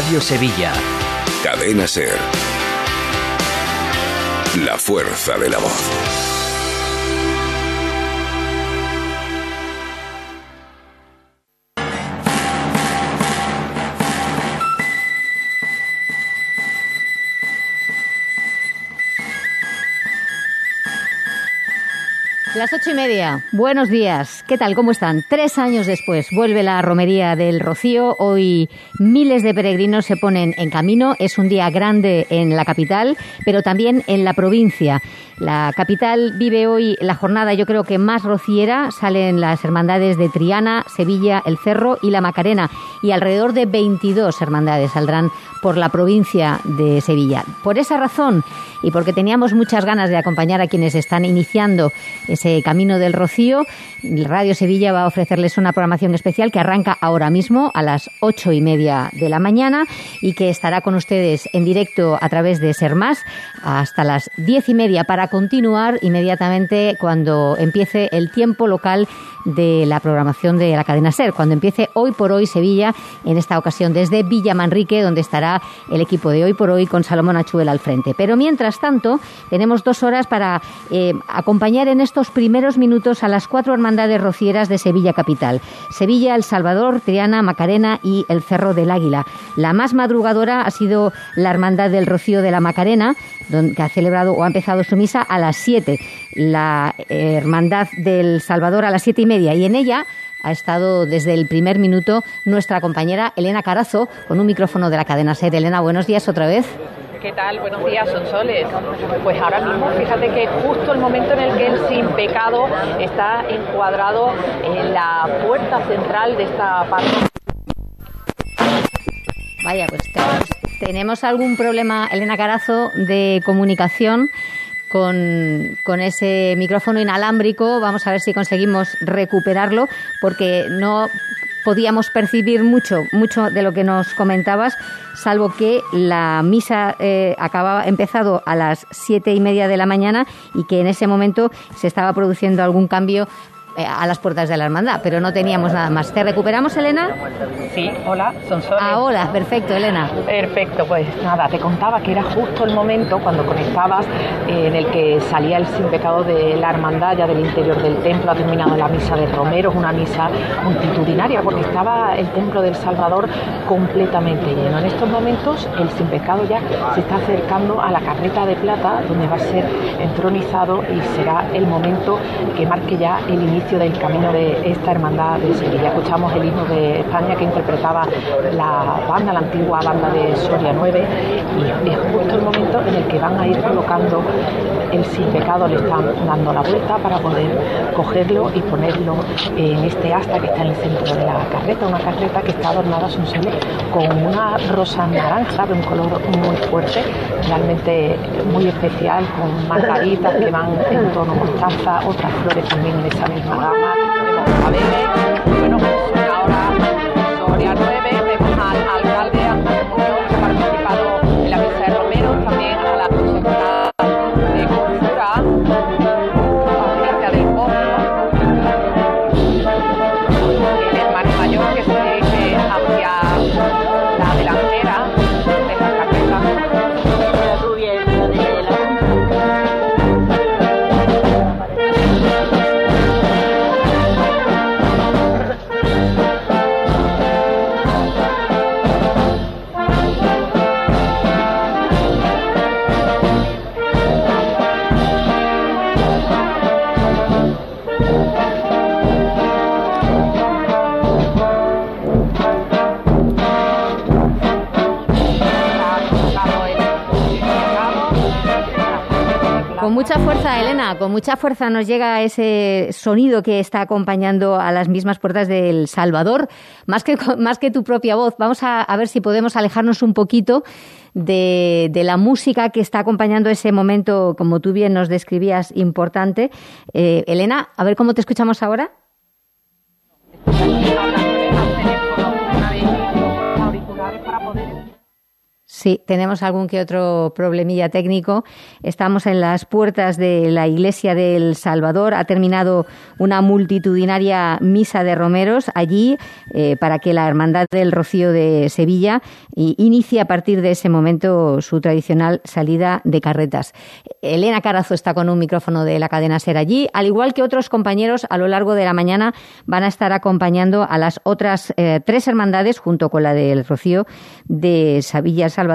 Radio Sevilla. Cadena Ser. La fuerza de la voz. Las ocho y media. Buenos días. ¿Qué tal? ¿Cómo están? Tres años después vuelve la romería del Rocío. Hoy miles de peregrinos se ponen en camino. Es un día grande en la capital, pero también en la provincia. La capital vive hoy la jornada, yo creo que más rociera. Salen las hermandades de Triana, Sevilla, El Cerro y la Macarena. Y alrededor de 22 hermandades saldrán por la provincia de Sevilla. Por esa razón y porque teníamos muchas ganas de acompañar a quienes están iniciando ese camino del Rocío, Radio Sevilla va a ofrecerles una programación especial que arranca ahora mismo a las ocho y media de la mañana y que estará con ustedes en directo a través de Ser Más hasta las diez y media para continuar inmediatamente cuando empiece el tiempo local de la programación de la cadena Ser, cuando empiece Hoy por Hoy Sevilla, en esta ocasión desde Villa Manrique, donde estará el equipo de Hoy por Hoy con Salomón Achuel al frente. Pero mientras tanto, tenemos dos horas para eh, acompañar en estos primeros minutos a las cuatro hermandades rocieras de Sevilla Capital. Sevilla, El Salvador, Triana, Macarena y el Cerro del Águila. La más madrugadora ha sido la Hermandad del Rocío de la Macarena, que ha celebrado o ha empezado su misa a las siete. La Hermandad del Salvador a las siete y media. Y en ella ha estado desde el primer minuto nuestra compañera Elena Carazo con un micrófono de la cadena SER. Elena, buenos días otra vez. ¿Qué tal? Buenos días, Sonsoles. Pues ahora mismo, fíjate que justo el momento en el que el sin pecado está encuadrado en la puerta central de esta parte. Vaya, pues tenemos algún problema, Elena Carazo, de comunicación con, con, ese micrófono inalámbrico. Vamos a ver si conseguimos recuperarlo, porque no podíamos percibir mucho, mucho de lo que nos comentabas, salvo que la misa eh, acababa empezado a las siete y media de la mañana y que en ese momento se estaba produciendo algún cambio a las puertas de la hermandad, pero no teníamos nada más. ¿Te recuperamos, Elena? Sí, hola, son Ah, hola, perfecto, Elena. Perfecto, pues nada, te contaba que era justo el momento cuando conectabas eh, en el que salía el sin pecado de la hermandad ya del interior del templo, ha terminado la misa de Romero, una misa multitudinaria, porque estaba el templo del Salvador completamente lleno. En estos momentos el sin pecado ya se está acercando a la carreta de plata, donde va a ser entronizado y será el momento que marque ya el inicio del camino de esta hermandad de Sevilla. Escuchamos el himno de España que interpretaba la banda, la antigua banda de Soria 9, y es justo el momento en el que van a ir colocando el sin pecado, le están dando la vuelta para poder cogerlo y ponerlo en este asta que está en el centro de la carreta, una carreta que está adornada con una rosa naranja de un color muy fuerte, realmente muy especial, con margaritas que van en tono mostaza, otras flores también en esa misma a Bebe, bueno, fuerza, Elena, con mucha fuerza nos llega ese sonido que está acompañando a las mismas puertas del Salvador, más que, más que tu propia voz. Vamos a, ver si podemos alejarnos un poquito de, de, la música que está acompañando ese momento, como tú bien nos describías, importante. Eh, Elena, a ver cómo te escuchamos ahora. Sí, tenemos algún que otro problemilla técnico. Estamos en las puertas de la iglesia del Salvador. Ha terminado una multitudinaria misa de romeros allí eh, para que la Hermandad del Rocío de Sevilla inicie a partir de ese momento su tradicional salida de carretas. Elena Carazo está con un micrófono de la cadena Ser allí, al igual que otros compañeros a lo largo de la mañana van a estar acompañando a las otras eh, tres hermandades junto con la del Rocío de Sevilla Salvador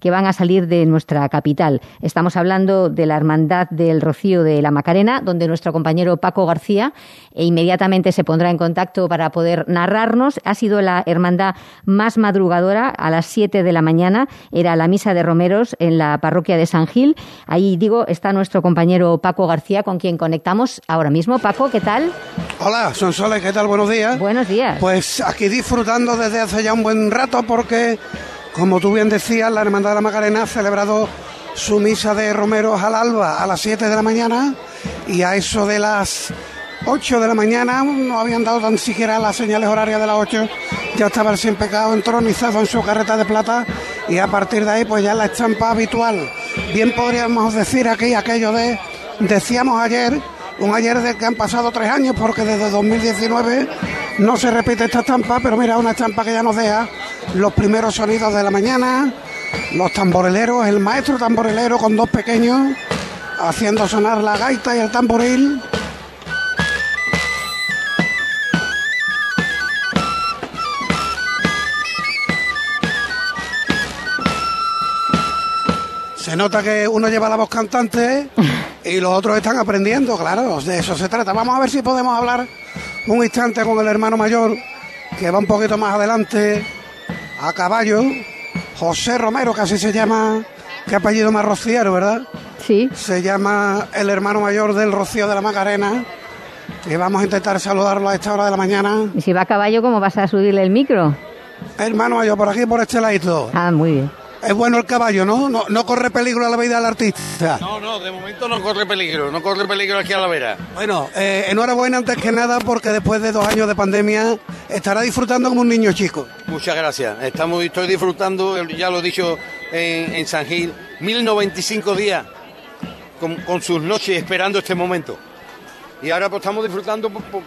que van a salir de nuestra capital. Estamos hablando de la Hermandad del Rocío de la Macarena, donde nuestro compañero Paco García e inmediatamente se pondrá en contacto para poder narrarnos. Ha sido la hermandad más madrugadora a las 7 de la mañana. Era la misa de romeros en la parroquia de San Gil. Ahí, digo, está nuestro compañero Paco García, con quien conectamos ahora mismo. Paco, ¿qué tal? Hola, Sonsoles, ¿qué tal? Buenos días. Buenos días. Pues aquí disfrutando desde hace ya un buen rato porque como tú bien decías, la Hermandad de la Macarena ha celebrado su misa de romeros al alba a las 7 de la mañana y a eso de las 8 de la mañana no habían dado tan siquiera las señales horarias de las 8, ya estaba el sin pecado entronizado en su carreta de plata y a partir de ahí pues ya la estampa habitual. Bien podríamos decir aquí aquello de, decíamos ayer, un ayer del que han pasado tres años porque desde 2019 no se repite esta estampa, pero mira, una estampa que ya nos deja los primeros sonidos de la mañana, los tamboreleros, el maestro tamborelero con dos pequeños haciendo sonar la gaita y el tamboril. Se nota que uno lleva la voz cantante y los otros están aprendiendo, claro, de eso se trata. Vamos a ver si podemos hablar un instante con el hermano mayor, que va un poquito más adelante a caballo, José Romero, que así se llama, qué apellido más rociero, ¿verdad? Sí. Se llama el hermano mayor del Rocío de la Macarena. Y vamos a intentar saludarlo a esta hora de la mañana. ¿Y si va a caballo, cómo vas a subirle el micro? Hermano mayor, por aquí, por este ladito. Ah, muy bien. Es bueno el caballo, ¿no? ¿no? No corre peligro a la vida del artista. No, no, de momento no corre peligro, no corre peligro aquí a la vera. Bueno, eh, enhorabuena antes que nada porque después de dos años de pandemia estará disfrutando como un niño chico. Muchas gracias. Estamos, estoy disfrutando, ya lo he dicho en, en San Gil, 1095 días con, con, sus noches esperando este momento. Y ahora pues estamos disfrutando por, por,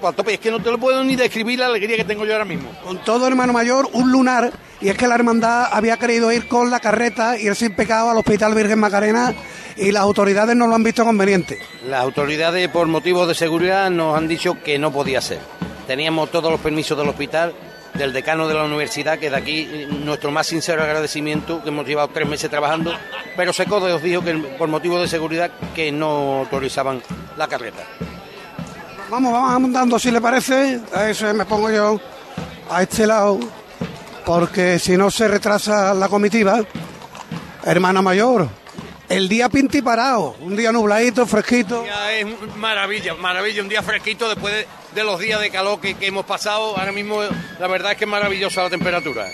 tope. Es que no te lo puedo ni describir la alegría que tengo yo ahora mismo. Con todo, hermano mayor, un lunar. Y es que la hermandad había querido ir con la carreta y el sin pecado al Hospital Virgen Macarena y las autoridades no lo han visto conveniente. Las autoridades, por motivos de seguridad, nos han dicho que no podía ser. Teníamos todos los permisos del hospital, del decano de la universidad, que de aquí nuestro más sincero agradecimiento, que hemos llevado tres meses trabajando, pero Secode os dijo que por motivos de seguridad que no autorizaban la carreta. Vamos, vamos andando si le parece. A eso me pongo yo a este lado, porque si no se retrasa la comitiva. Hermana mayor, el día pintiparado, un día nubladito, fresquito. Es maravilla, maravilla, un día fresquito después de, de los días de calor que, que, hemos pasado. Ahora mismo la verdad es que es maravillosa la temperatura.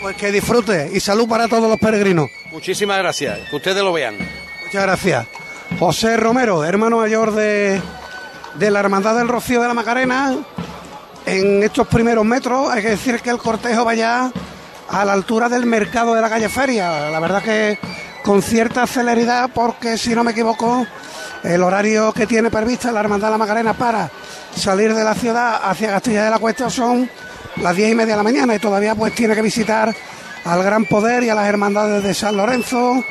Pues que disfrute y salud para todos los peregrinos. Muchísimas gracias, que ustedes lo vean. Muchas gracias. José Romero, hermano mayor de, de la Hermandad del Rocío de la Macarena. En estos primeros metros hay que decir que el cortejo vaya a la altura del mercado de la calle Feria. La verdad que con cierta celeridad porque si no me equivoco el horario que tiene prevista la Hermandad de la Macarena para salir de la ciudad hacia Castilla de la Cuesta son las diez y media de la mañana y todavía pues tiene que visitar al Gran Poder y a las hermandades de San Lorenzo,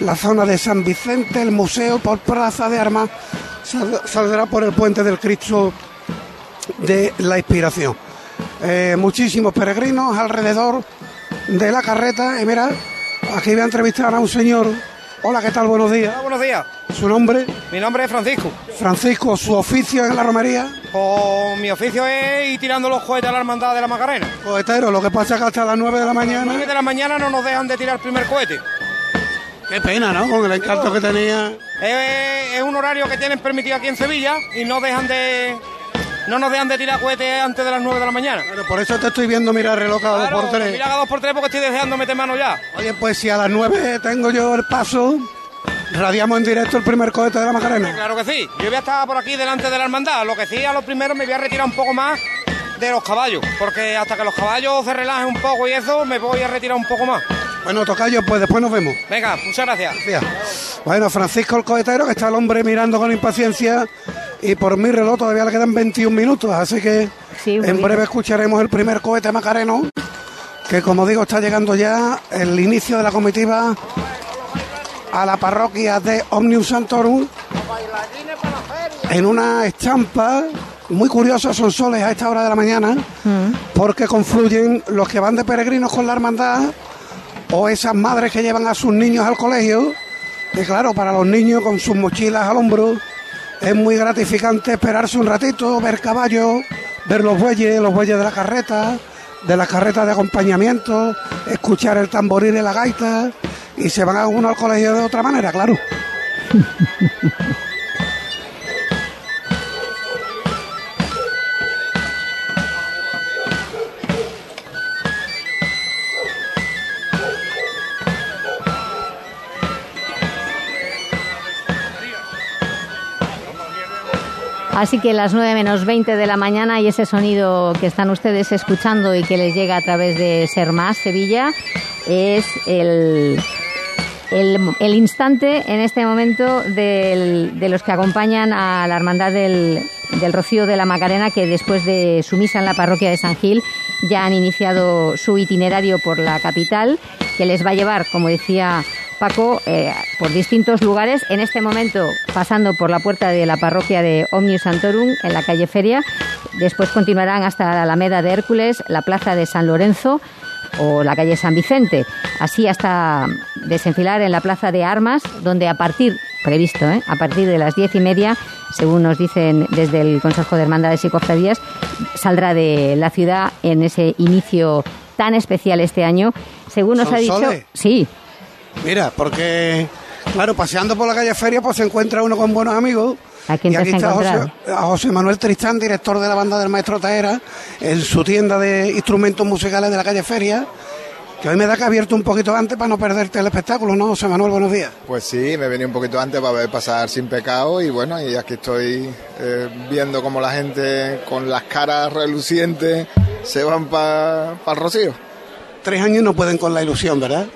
la zona de San Vicente, el museo por Plaza de Armas, saldrá por el puente del Cristo de la Inspiración. Eh, muchísimos peregrinos alrededor de la carreta y mira, aquí voy a entrevistar a un señor. Hola, ¿qué tal? Buenos días. Hola, buenos días. ¿Su nombre? Mi nombre es Francisco. Francisco, ¿su oficio en la romería? Pues mi oficio es ir tirando los cohetes a la hermandad de la Macarena. Cohetero, lo que pasa es que hasta las 9 de la mañana. A las 9 de la mañana no nos dejan de tirar el primer cohete. Qué pena, ¿no? Con el encanto que tenía. Es, es un horario que tienen permitido aquí en Sevilla y no dejan de. No nos dejan de tirar cohetes antes de las 9 de la mañana. Pero por eso te estoy viendo mirar el reloj cada claro, dos por tres. Mira cada dos por tres porque estoy deseando meter mano ya. Oye, pues si a las 9 tengo yo el paso, radiamos en directo el primer cohete de la Macarena. Claro que sí. Yo voy a estar por aquí delante de la hermandad. Lo que sí, a lo primero me voy a retirar un poco más de los caballos. Porque hasta que los caballos se relajen un poco y eso, me voy a retirar un poco más. Bueno, Tocayo, pues después nos vemos. Venga, muchas gracias. Bueno, Francisco el cohetero, que está el hombre mirando con impaciencia y por mi reloj todavía le quedan 21 minutos, así que en breve escucharemos el primer cohete macareno, que como digo está llegando ya el inicio de la comitiva a la parroquia de Omnium Santorum en una estampa muy curiosa, son soles a esta hora de la mañana, mm. porque confluyen los que van de peregrinos con la hermandad o esas madres que llevan a sus niños al colegio, que claro, para los niños con sus mochilas al hombro es muy gratificante esperarse un ratito, ver caballos, ver los bueyes, los bueyes de la carreta, de las carretas de acompañamiento, escuchar el tamboril y la gaita, y se van a uno al colegio de otra manera, claro. Así que las 9 menos 20 de la mañana y ese sonido que están ustedes escuchando y que les llega a través de Ser Más Sevilla es el, el, instante en este momento de los que acompañan a la Hermandad del, del Rocío de la Macarena que después de su misa en la parroquia de San Gil ya han iniciado su itinerario por la capital que les va a llevar, como decía Paco, eh, por distintos lugares. En este momento pasando por la puerta de la parroquia de Omnius Santorum en la calle Feria. Después continuarán hasta la Alameda de Hércules, la plaza de San Lorenzo o la calle San Vicente. Así hasta desenfilar en la plaza de Armas, donde a partir, previsto, ¿eh? a partir de las diez y media, según nos dicen desde el Consejo de Hermandades y Cofradías, saldrá de la ciudad en ese inicio tan especial este año. Según nos ha dicho. Sí, Mira, porque, claro, paseando por la calle Feria, pues se encuentra uno con buenos amigos. ¿A quién y aquí está José, a José Manuel Tristán, director de la banda del Maestro Taera, en su tienda de instrumentos musicales de la calle Feria. Que hoy me da que abierto un poquito antes para no perderte el espectáculo, ¿no, José Manuel? Buenos días. Pues sí, me venía un poquito antes para ver pasar sin pecado y bueno, y aquí estoy eh, viendo cómo la gente con las caras relucientes se van para el Rocío. Tres años no pueden con la ilusión, ¿verdad?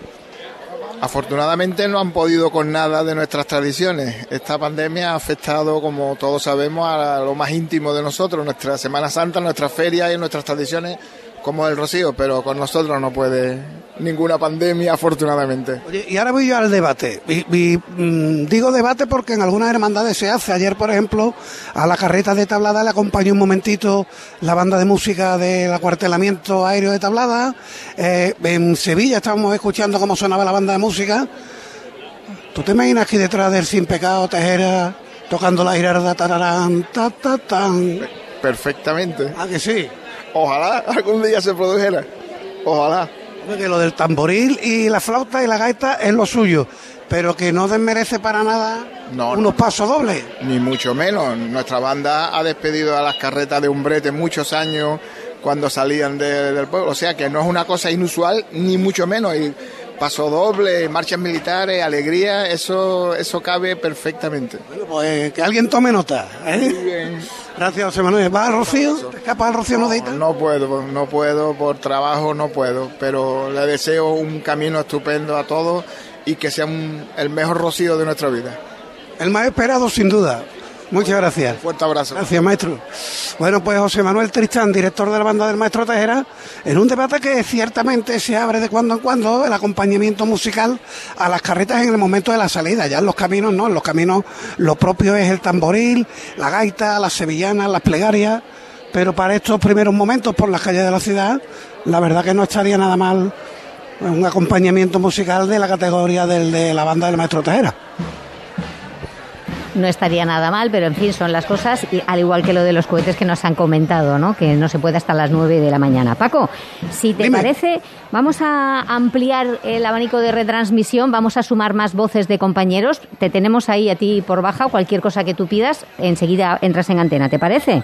Afortunadamente no han podido con nada de nuestras tradiciones. Esta pandemia ha afectado, como todos sabemos, a lo más íntimo de nosotros, nuestra Semana Santa, nuestras ferias y nuestras tradiciones como el Rocío, pero con nosotros no puede ninguna pandemia, afortunadamente. Oye, y ahora voy yo al debate. Y, mm, digo debate porque en algunas hermandades se hace. Ayer, por ejemplo, a la carreta de tablada le acompañó un momentito la banda de música del acuartelamiento aéreo de tablada. Eh, en Sevilla estábamos escuchando cómo sonaba la banda de música. ¿Tú te imaginas aquí detrás del Sin Pecado Tejera tocando la girarda tararán, ta, ta, tan? Perfectamente. ¿Ah, que sí? Ojalá algún día se produjera. Ojalá. Que lo del tamboril y la flauta y la gaita es lo suyo, pero que no desmerece para nada unos pasos dobles. Ni mucho menos. Nuestra banda ha despedido a las carretas de Umbrete muchos años cuando salían del pueblo. O sea que no es una cosa inusual, ni mucho menos. Y paso doble, marchas militares, alegría, eso, eso cabe perfectamente. Bueno, pues que alguien tome nota. ¿eh? Gracias, José Manuel. ¿Va al Rocío? ¿Te escapas al Rocío no, no puedo, no puedo, por trabajo no puedo, pero le deseo un camino estupendo a todos y que sea el mejor Rocío de nuestra vida. El más esperado, sin duda. Muchas gracias. fuerte abrazo. Gracias, maestro. Bueno, pues José Manuel Tristán, director de la banda del Maestro Tejera, en un debate que ciertamente se abre de cuando en cuando el acompañamiento musical a las carretas en el momento de la salida. Ya en los caminos no, en los caminos lo propio es el tamboril, la gaita, las sevillanas, las plegarias. Pero para estos primeros momentos por las calles de la ciudad, la verdad que no estaría nada mal un acompañamiento musical de la categoría del, de la banda del Maestro Tejera no estaría nada mal, pero en fin, son las cosas, y al igual que lo de los cohetes que nos han comentado, ¿no? que no se puede hasta las 9 de la mañana. Paco, si te parece, vamos a ampliar el abanico de retransmisión, vamos a sumar más voces de compañeros, te tenemos ahí a ti por baja, cualquier cosa que tú pidas, enseguida entras en antena, ¿te parece?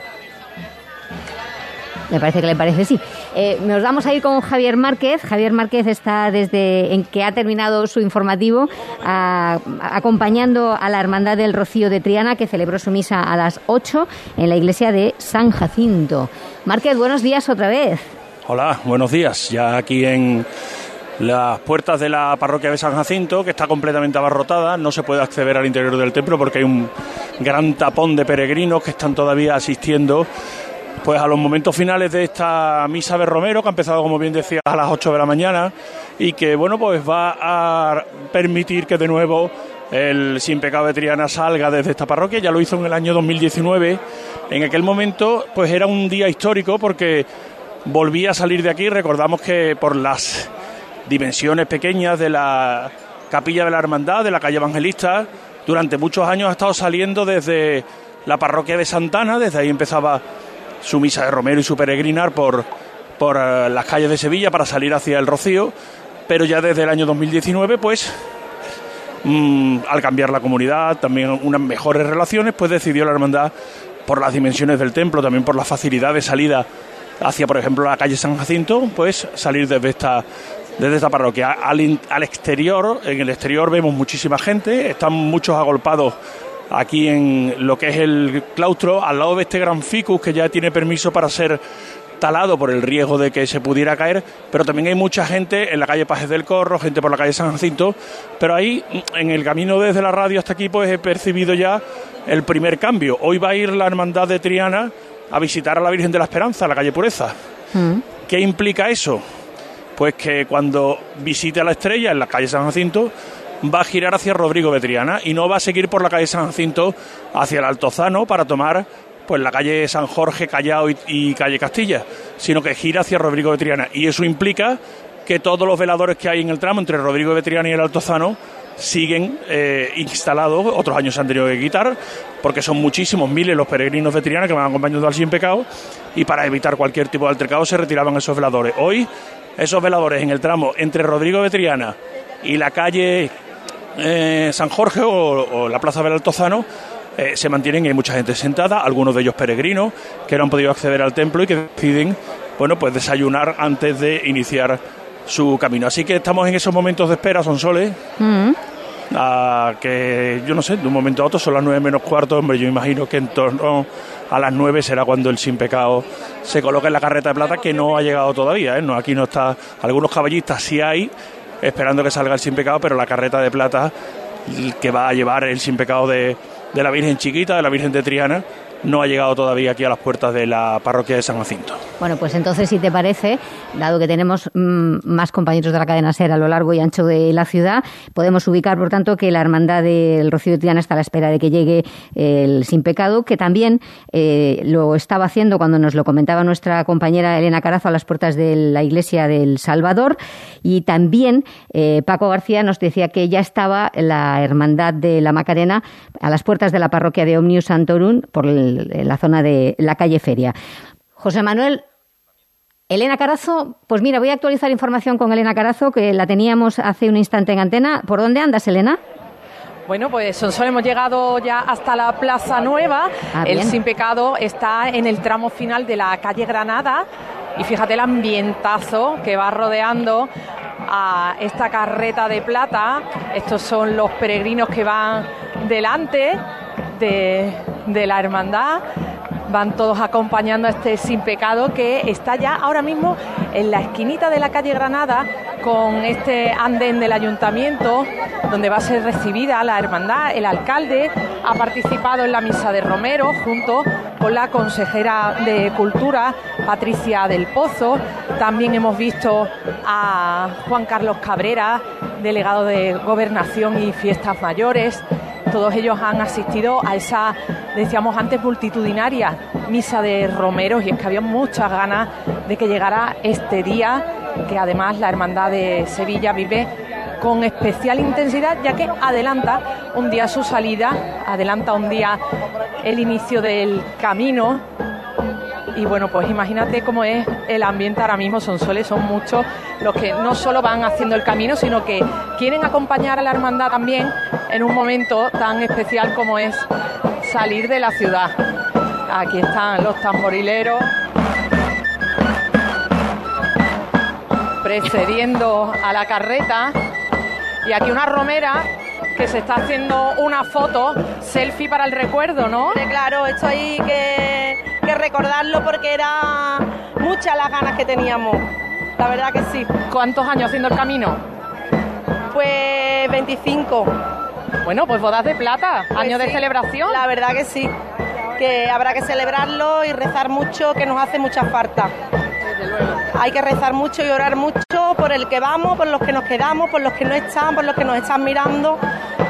Me parece que le parece sí. Eh, nos vamos a ir con Javier Márquez. Javier Márquez está desde en que ha terminado su informativo acompañando a la Hermandad del Rocío de Triana que celebró su misa a las 8 en la iglesia de San Jacinto. Márquez, buenos días otra vez. Hola, buenos días. Ya aquí en las puertas de la parroquia de San Jacinto, que está completamente abarrotada, no se puede acceder al interior del templo porque hay un gran tapón de peregrinos que están todavía asistiendo pues a los momentos finales de esta misa de Romero, que ha empezado, como bien decía, a las 8 de la mañana y que, bueno, pues va a permitir que de nuevo el Sin Pecado de Triana salga desde esta parroquia. Ya lo hizo en el año 2019. En aquel momento, pues era un día histórico porque volvía a salir de aquí. Recordamos que por las dimensiones pequeñas de la capilla de la Hermandad, de la calle Evangelista, durante muchos años ha estado saliendo desde la parroquia de Santana, desde ahí empezaba su misa de Romero y su peregrinar por, por eh, las calles de Sevilla para salir hacia el Rocío, pero ya desde el año 2019, pues mm, al cambiar la comunidad, también unas mejores relaciones, pues decidió la hermandad por las dimensiones del templo, también por la facilidad de salida hacia, por ejemplo, la calle San Jacinto, pues salir desde esta desde esta parroquia. Al, al exterior, en el exterior vemos muchísima gente, están muchos agolpados aquí en lo que es el claustro, al lado de este gran ficus que ya tiene permiso para ser talado por el riesgo de que se pudiera caer, pero también hay mucha gente en la calle Pajes del Corro, gente por la calle San Jacinto, pero ahí en el camino desde la radio hasta aquí pues he percibido ya el primer cambio. Hoy va a ir la Hermandad de Triana a visitar a la Virgen de la Esperanza, la calle Pureza. Mm. ¿Qué implica eso? Pues que cuando visite a la estrella en la calle San Jacinto, va a girar hacia Rodrigo Betriana y no va a seguir por la calle San Jacinto hacia el Altozano para tomar pues la calle San Jorge, Callao y, calle Castilla, sino que gira hacia Rodrigo Betriana y eso implica que todos los veladores que hay en el tramo entre Rodrigo Betriana y el Altozano siguen eh, instalados, otros años se han tenido que quitar, porque son muchísimos, miles los peregrinos de Triana que van acompañando al sin pecado, y para evitar cualquier tipo de altercado se retiraban esos veladores. Hoy, esos veladores en el tramo entre Rodrigo de Triana y la calle eh, San Jorge o, la Plaza del Altozano eh, se mantienen y hay mucha gente sentada, algunos de ellos peregrinos que no han podido acceder al templo y que deciden, bueno, pues desayunar antes de iniciar su camino. Así que estamos en esos momentos de espera, son soles. Mm. que yo no sé, de un momento a otro son las nueve menos cuarto, hombre, yo imagino que en torno a las nueve será cuando el sin pecado se coloca en la carreta de plata que no ha llegado todavía, ¿eh? no, aquí no está, algunos caballistas sí hay, esperando que salga el sin pecado, pero la carreta de plata que va a llevar el sin pecado de, de la Virgen Chiquita, de la Virgen de Triana, no ha llegado todavía aquí a las puertas de la parroquia de San Jacinto. Bueno, pues entonces, si te parece, dado que tenemos mm, más compañeros de la cadena SER a lo largo y ancho de la ciudad, podemos ubicar, por tanto, que la hermandad del Rocío de está a la espera de que llegue el Sin Pecado, que también eh, lo estaba haciendo cuando nos lo comentaba nuestra compañera Elena Carazo a las puertas de la iglesia del Salvador. Y también eh, Paco García nos decía que ya estaba la hermandad de la Macarena a las puertas de la parroquia de Omnius Santorum por la zona de la calle Feria. José Manuel, Elena Carazo, pues mira, voy a actualizar información con Elena Carazo, que la teníamos hace un instante en antena. ¿Por dónde andas, Elena? Bueno, pues solo hemos llegado ya hasta la Plaza Nueva. Ah, el Sin Pecado está en el tramo final de la calle Granada. Y fíjate el ambientazo que va rodeando a esta carreta de plata. Estos son los peregrinos que van delante de, la hermandad van todos acompañando a este sin pecado que está ya ahora mismo en la esquinita de la calle Granada con este andén del ayuntamiento donde va a ser recibida la hermandad. El alcalde ha participado en la misa de Romero junto con la consejera de Cultura Patricia del Pozo. También hemos visto a Juan Carlos Cabrera, delegado de Gobernación y Fiestas Mayores. Todos ellos han asistido a esa, decíamos antes, multitudinaria misa de romeros y es que había muchas ganas de que llegara este día, que además la Hermandad de Sevilla vive con especial intensidad, ya que adelanta un día su salida, adelanta un día el inicio del camino y bueno, pues imagínate cómo es el ambiente ahora mismo, son soles, son muchos los que no solo van haciendo el camino, sino que quieren acompañar a la hermandad también en un momento tan especial como es salir de la ciudad. Aquí están los tamborileros precediendo a la carreta y aquí una romera que se está haciendo una foto selfie para el recuerdo, ¿no? claro, esto hay que, que recordarlo porque era muchas las ganas que teníamos la verdad que sí. ¿Cuántos años haciendo el camino? Pues 25. Bueno, pues bodas de plata, Pues año de celebración. La verdad que sí. Que habrá que celebrarlo y rezar mucho, que nos hace mucha falta. Hay que rezar mucho y orar mucho por el que vamos, por los que nos quedamos, por los que no están, por los que nos están mirando.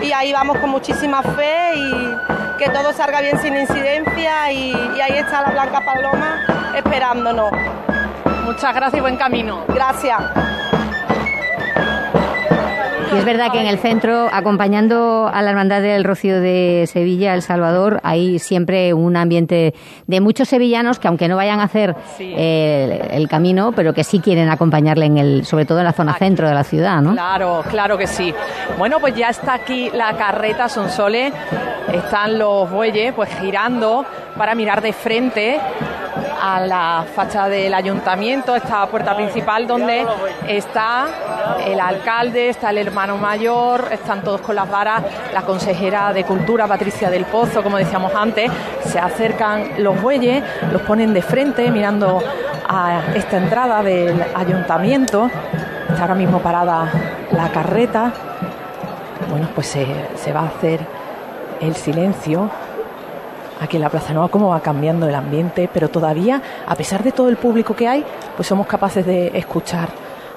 Y ahí vamos con muchísima fe y que todo salga bien sin incidencia. Y, y ahí está la Blanca Paloma esperándonos. Muchas gracias y buen camino. Gracias. Y es verdad que en el centro, acompañando a la Hermandad del Rocío de Sevilla, El Salvador, hay siempre un ambiente de muchos sevillanos que, aunque no vayan a hacer Sí. eh, el, camino, pero que sí quieren acompañarle, en el, sobre todo en la zona centro de la ciudad, ¿no? Claro, claro que sí. Bueno, pues ya está aquí la carreta Sonsole. Están los bueyes pues girando para mirar de frente a la fachada del ayuntamiento, esta puerta principal donde está el alcalde, está el hermano mayor, están todos con las varas, la consejera de Cultura, Patricia del Pozo, como decíamos antes, se acercan los bueyes, los ponen de frente mirando a esta entrada del ayuntamiento. Está ahora mismo parada la carreta. Bueno, pues se, se va a hacer el silencio aquí en la Plaza Nueva, cómo va cambiando el ambiente, pero todavía, a pesar de todo el público que hay, pues somos capaces de escuchar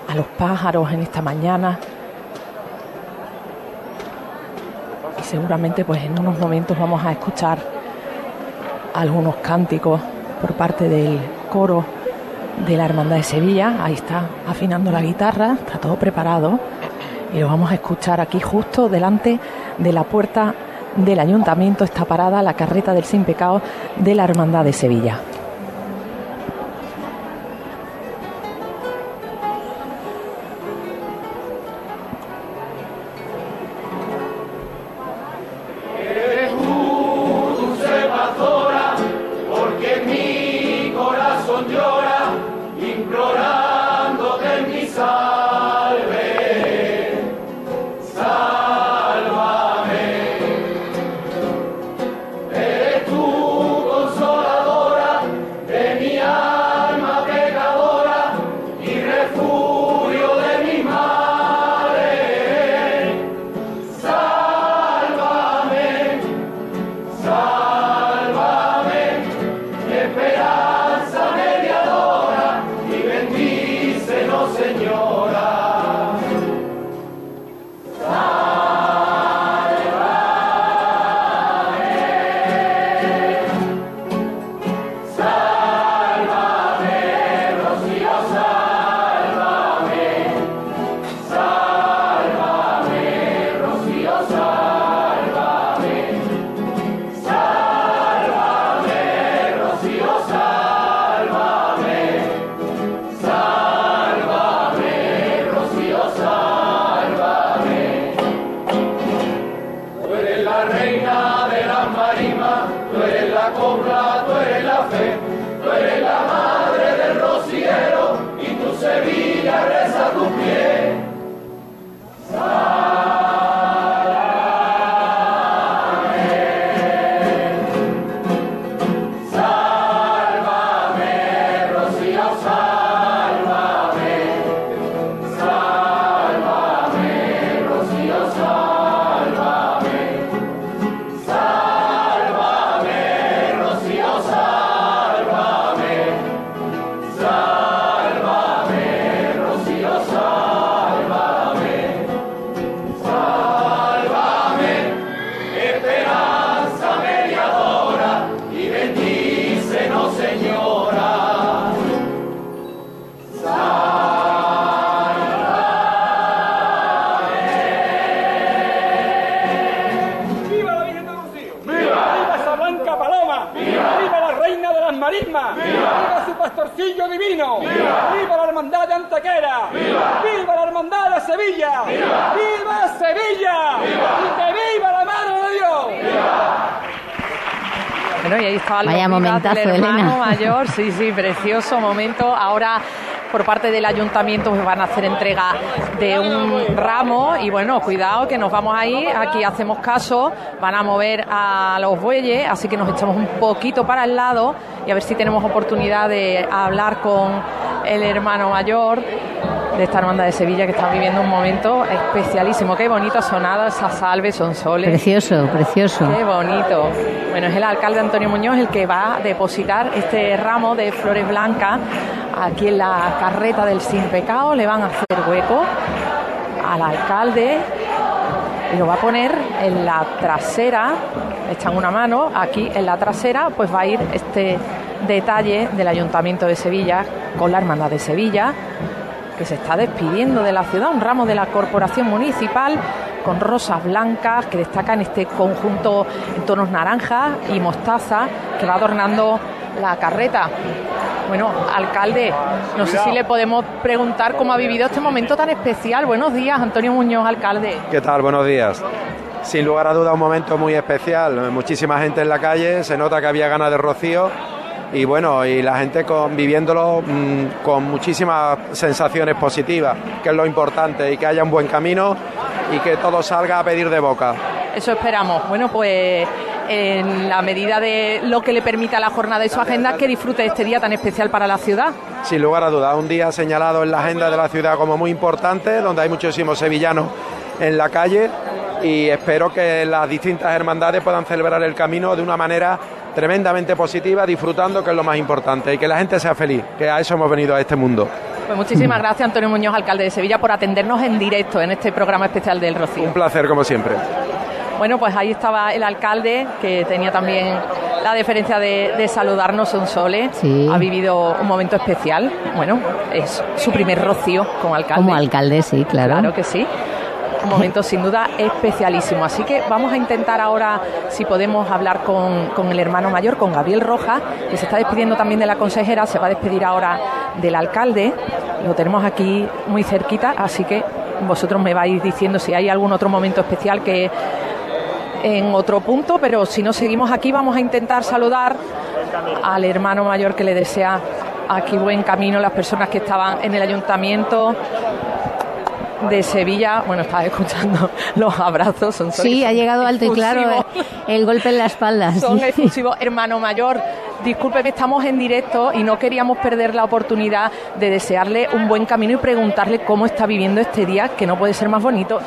a los pájaros en esta mañana. Y seguramente pues en unos momentos vamos a escuchar algunos cánticos por parte del coro de la Hermandad de Sevilla. Ahí está afinando la guitarra, está todo preparado. Y lo vamos a escuchar aquí justo delante de la puerta del ayuntamiento. Está parada la carreta del Sin Pecado de la Hermandad de Sevilla. Bueno, y ahí estaban Vaya momentazo, del hermano Elena. mayor, sí, sí, precioso momento. Ahora por parte del ayuntamiento pues van a hacer entrega de un ramo. Y bueno, cuidado que nos vamos ahí, aquí hacemos caso, van a mover a los bueyes, así que nos echamos un poquito para el lado y a ver si tenemos oportunidad de hablar con el hermano mayor de esta hermandad de Sevilla que está viviendo un momento especialísimo. Qué bonito ha sonado esa salve, son soles. Precioso, precioso. Qué bonito. Bueno, es el alcalde Antonio Muñoz el que va a depositar este ramo de flores blancas aquí en la carreta del Sin Pecado. Le van a hacer hueco al alcalde y lo va a poner en la trasera. Echan una mano aquí en la trasera, pues va a ir este detalle del Ayuntamiento de Sevilla con la Hermandad de Sevilla que se está despidiendo de la ciudad, un ramo de la corporación municipal con rosas blancas que destacan este conjunto en tonos naranjas y mostaza que va adornando la carreta. Bueno, alcalde, no sé si le podemos preguntar cómo ha vivido este momento tan especial. Buenos días, Antonio Muñoz, alcalde. ¿Qué tal? Buenos días. Sin lugar a duda un momento muy especial. Muchísima gente en la calle, se nota que había ganas de rocío y bueno, y la gente con, viviéndolo mm, con muchísimas sensaciones positivas, que es lo importante, y que haya un buen camino y que todo salga a pedir de boca. Eso esperamos. Bueno, pues en la medida de lo que le permita la jornada y su agenda, que disfrute este día tan especial para la ciudad. Sin lugar a dudas, un día señalado en la agenda de la ciudad como muy importante, donde hay muchísimos sevillanos en la calle y espero que las distintas hermandades puedan celebrar el camino de una manera tremendamente positiva, disfrutando, que es lo más importante, y que la gente sea feliz, que a eso hemos venido a este mundo. Pues muchísimas gracias, Antonio Muñoz, alcalde de Sevilla, por atendernos en directo en este programa especial del Rocío. Un placer, como siempre. Bueno, pues ahí estaba el alcalde, que tenía también la deferencia de, saludarnos, Son Sole. Ha vivido un momento especial. Bueno, es su primer rocío como alcalde. Como alcalde, sí, claro. Claro que sí un momento sin duda especialísimo. Así que vamos a intentar ahora, si podemos, hablar con, el hermano mayor, con Gabriel Rojas, que se está despidiendo también de la consejera, se va a despedir ahora del alcalde. Lo tenemos aquí muy cerquita, así que vosotros me vais diciendo si hay algún otro momento especial que en otro punto, pero si no seguimos aquí vamos a intentar saludar al hermano mayor que le desea aquí buen camino las personas que estaban en el ayuntamiento de Sevilla, bueno, estaba escuchando los abrazos. Son sí, ha llegado alto y claro el golpe en la espalda. Son exclusivos. Hermano mayor, discúlpeme, estamos en directo y no queríamos perder la oportunidad de desearle un buen camino y preguntarle cómo está viviendo este día, que no puede ser más bonito.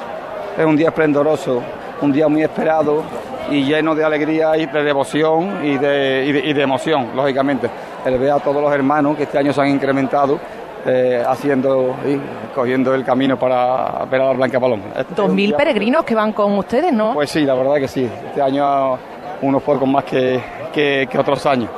Es un día esplendoroso, un día muy esperado y lleno de alegría y de devoción y de, y de emoción, lógicamente. El ver a todos los hermanos que este año se han incrementado eh, haciendo y cogiendo el camino para ver a la Blanca Paloma. Este Dos mil peregrinos que van con ustedes, ¿no? Pues sí, la verdad que sí. Este año unos pocos más que, que, otros años.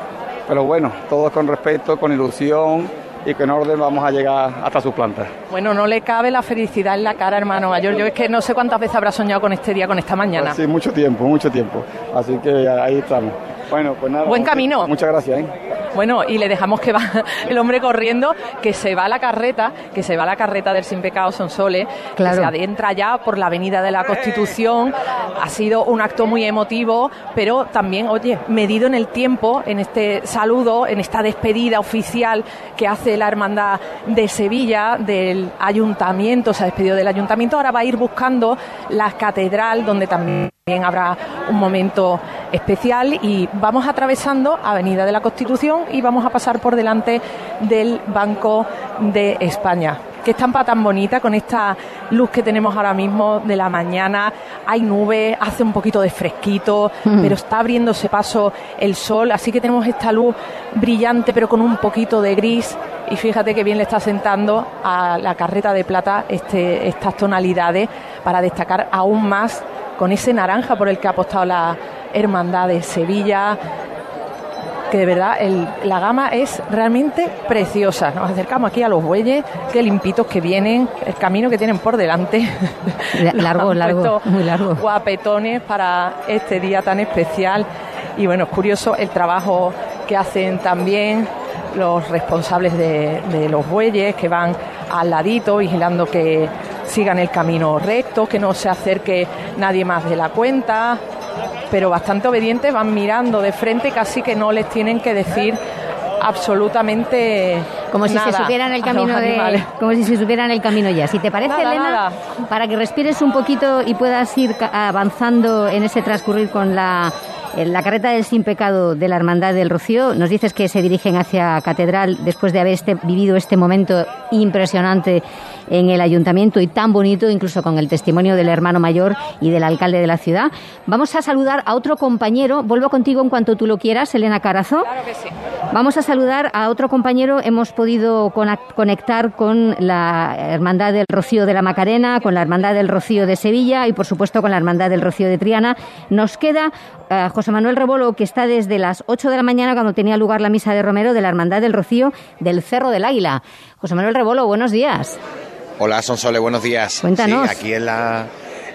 Pero bueno, todos con respeto, con ilusión y que en orden vamos a llegar hasta sus plantas. Bueno, no le cabe la felicidad en la cara, hermano mayor. Yo es que no sé cuántas veces habrá soñado con este día, con esta mañana. Pues sí, mucho tiempo, mucho tiempo. Así que ahí estamos. Bueno, pues nada. Buen camino. Muchas gracias. ¿eh? Bueno, y le dejamos que va el hombre corriendo, que se va a la carreta, que se va a la carreta del Sin Pecado Sonsole, claro. que se adentra ya por la Avenida de la Constitución. Ha sido un acto muy emotivo, pero también, oye, medido en el tiempo, en este saludo, en esta despedida oficial que hace la Hermandad de Sevilla, del Ayuntamiento, se ha despedido del Ayuntamiento, ahora va a ir buscando la catedral, donde también habrá un momento especial y vamos atravesando Avenida de la Constitución y vamos a pasar por delante del Banco de España. Qué estampa tan bonita con esta luz que tenemos ahora mismo de la mañana. Hay nubes, hace un poquito de fresquito, mm. pero está abriéndose paso el sol, así que tenemos esta luz brillante pero con un poquito de gris. Y fíjate que bien le está sentando a la carreta de plata este, estas tonalidades para destacar aún más con ese naranja por el que ha apostado la Hermandad de Sevilla, que de verdad la gama es realmente preciosa. Nos acercamos aquí a los bueyes, qué limpitos que vienen, el camino que tienen por delante. Largo, largo, muy largo. Guapetones para este día tan especial. Y bueno, es curioso el trabajo que hacen también los responsables de, de los bueyes que van al ladito vigilando que sigan el camino recto, que no se acerque nadie más de la cuenta, pero bastante obedientes, van mirando de frente, casi que no les tienen que decir absolutamente como si se supieran el camino de como si se supieran el camino ya. Si te parece Elena para que respires un poquito y puedas ir avanzando en ese transcurrir con la la carreta del Sin Pecado de la Hermandad del Rocío, nos dices que se dirigen hacia Catedral después de haber este, vivido este momento impresionante en el ayuntamiento y tan bonito, incluso con el testimonio del hermano mayor y del alcalde de la ciudad. Vamos a saludar a otro compañero. Vuelvo contigo en cuanto tú lo quieras, Elena Carazo. Claro que sí. Vamos a saludar a otro compañero. Hemos podido conectar con la Hermandad del Rocío de la Macarena, con la Hermandad del Rocío de Sevilla y, por supuesto, con la Hermandad del Rocío de Triana. Nos queda uh, José Manuel Rebolo, que está desde las 8 de la mañana, cuando tenía lugar la misa de Romero, de la Hermandad del Rocío del Cerro del Águila. José Manuel Rebolo, buenos días. Hola, Sonsole, buenos días. Cuéntanos. Sí, aquí en la,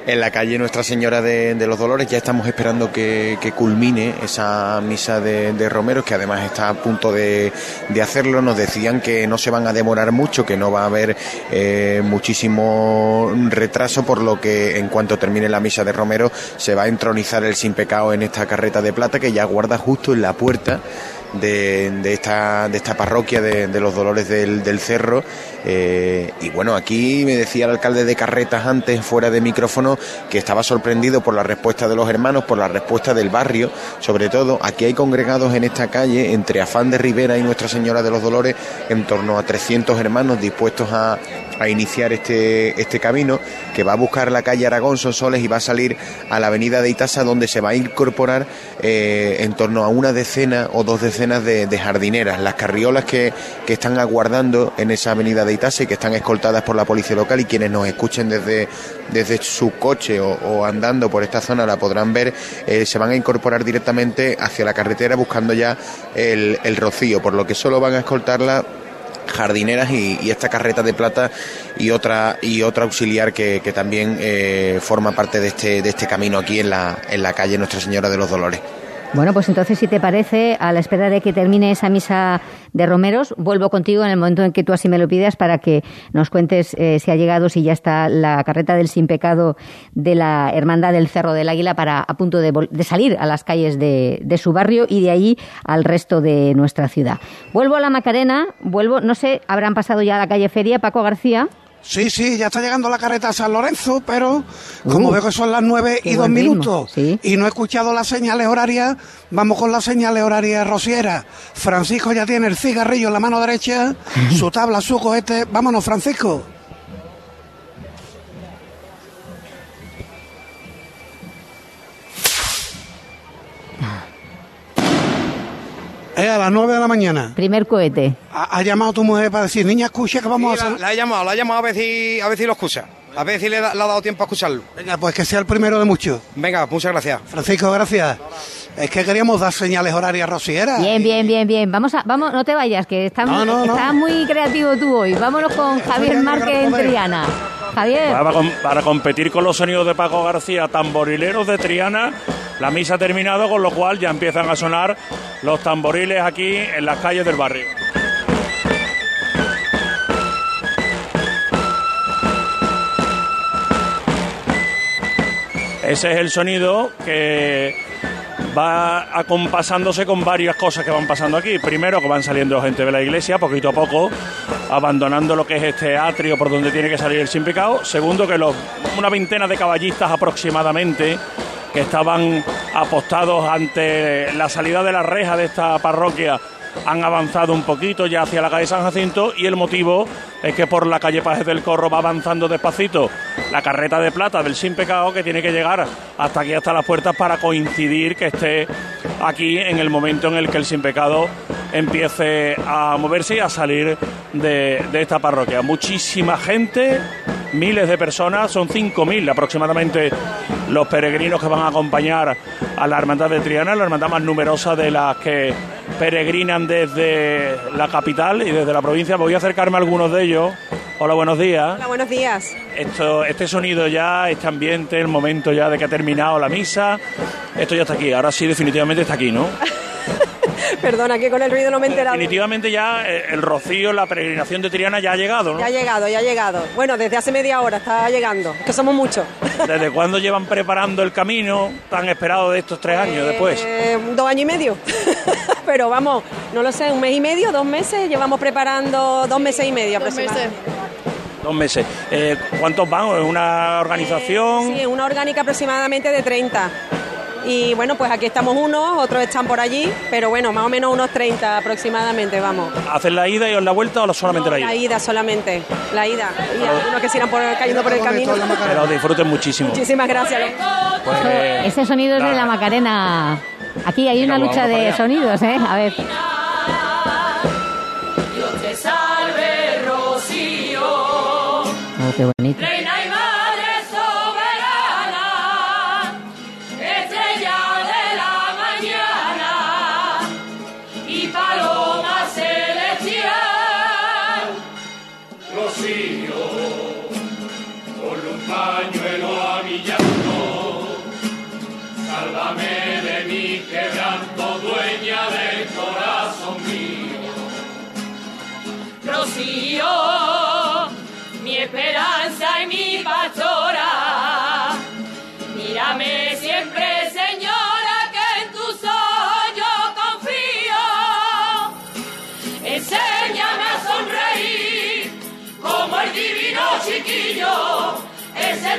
en la calle Nuestra Señora de, de los Dolores ya estamos esperando que, que culmine esa misa de, de, Romero, que además está a punto de, de, hacerlo. Nos decían que no se van a demorar mucho, que no va a haber eh, muchísimo retraso, por lo que en cuanto termine la misa de Romero se va a entronizar el sin pecado en esta carreta de plata que ya guarda justo en la puerta de, de, esta, de esta parroquia de, de los Dolores del, del Cerro. Eh, y bueno, aquí me decía el alcalde de Carretas antes, fuera de micrófono, que estaba sorprendido por la respuesta de los hermanos, por la respuesta del barrio, sobre todo. Aquí hay congregados en esta calle, entre Afán de Rivera y Nuestra Señora de los Dolores, en torno a 300 hermanos dispuestos a, iniciar este, este camino, que va a buscar la calle Aragón Sonsoles y va a salir a la avenida de Itasa, donde se va a incorporar eh, en torno a una decena o dos decenas de, de, jardineras, las carriolas que, que, están aguardando en esa avenida de Itase que están escoltadas por la policía local y quienes nos escuchen desde, desde su coche o, andando por esta zona la podrán ver, eh, se van a incorporar directamente hacia la carretera buscando ya el, rocío, por lo que solo van a escoltarla jardineras y, y, esta carreta de plata y otra y otra auxiliar que, que también eh, forma parte de este, de este camino aquí en la, en la calle Nuestra Señora de los Dolores. Bueno, pues entonces, si te parece, a la espera de que termine esa misa de Romeros, vuelvo contigo en el momento en que tú así me lo pidas para que nos cuentes eh, si ha llegado, si ya está la carreta del sin pecado de la Hermandad del Cerro del Águila para a punto de, de salir a las calles de, de, su barrio y de ahí al resto de nuestra ciudad. Vuelvo a la Macarena, vuelvo, no sé, habrán pasado ya a la calle Feria, Paco García. Sí, sí, ya está llegando la carreta a San Lorenzo, pero como uh, veo que son las nueve y dos minutos ¿sí? y no he escuchado las señales horarias, vamos con las señales horarias rociera. Francisco ya tiene el cigarrillo en la mano derecha, su tabla, su cohete. Vámonos, Francisco. Es a las 9 de la mañana. Primer cohete. Ha, ha, llamado tu mujer para decir, niña, escucha que vamos sí, a hacer. La, la, he llamado, la he llamado a ver si, a ver si lo escucha. A ver si le, da, le ha dado tiempo a escucharlo. Venga, pues que sea el primero de muchos. Venga, muchas gracias. Francisco, gracias. Es que queríamos dar señales horarias rocieras. Bien, bien, bien, bien. Vamos a, vamos, no te vayas, que estás, no, no, está no. muy creativo tú hoy. Vámonos con Javier Márquez en Triana. Javier. Para, para, competir con los sonidos de Paco García, tamborileros de Triana, la misa ha terminado, con lo cual ya empiezan a sonar los tamboriles aquí en las calles del barrio. Ese es el sonido que va acompasándose con varias cosas que van pasando aquí. Primero, que van saliendo gente de la iglesia, poquito a poco, abandonando lo que es este atrio por donde tiene que salir el sin. Segundo, que los, una veintena de caballistas aproximadamente que estaban apostados ante la salida de la reja de esta parroquia han avanzado un poquito ya hacia la calle San Jacinto y el motivo es que por la calle Pajes del Corro va avanzando despacito la carreta de plata del Sin Pecado que tiene que llegar hasta aquí, hasta las puertas para coincidir que esté aquí en el momento en el que el Sin Pecado empiece a moverse y a salir de, de esta parroquia. Muchísima gente, miles de personas, son 5.000 aproximadamente los peregrinos que van a acompañar a la Hermandad de Triana, la hermandad más numerosa de las que peregrinan desde la capital y desde la provincia. Voy a acercarme a algunos de ellos. Hola, buenos días. Hola, buenos días. Esto, este sonido ya, este ambiente, el momento ya de que ha terminado la misa, esto ya está aquí. Ahora sí, definitivamente está aquí, ¿no? Perdona, que con el ruido no me he enterado. Definitivamente ya eh, el rocío, la peregrinación de Triana ya ha llegado, ¿no? Ya ha llegado, ya ha llegado. Bueno, desde hace media hora está llegando, que somos muchos. ¿Desde cuándo llevan preparando el camino tan esperado de estos tres años después? Eh, dos años y medio. Pero vamos, no lo sé, un mes y medio, dos meses, llevamos preparando dos meses y medio dos aproximadamente. Meses. Dos meses. Eh, ¿Cuántos van? ¿Es una organización? Eh, sí, una orgánica aproximadamente de 30. Y bueno, pues aquí estamos unos, otros están por allí, pero bueno, más o menos unos 30 aproximadamente, vamos. ¿Hacen la ida y la vuelta o solamente la ida? La ida solamente, la ida. Y algunos que sigan por, cayendo por el camino. Que lo disfruten muchísimo. Muchísimas gracias. Pues, eh, Ese sonido es de la Macarena. Aquí hay una lucha de sonidos, ¿eh? A ver. Dios te salve, Rocío. Oh, qué bonito. Reina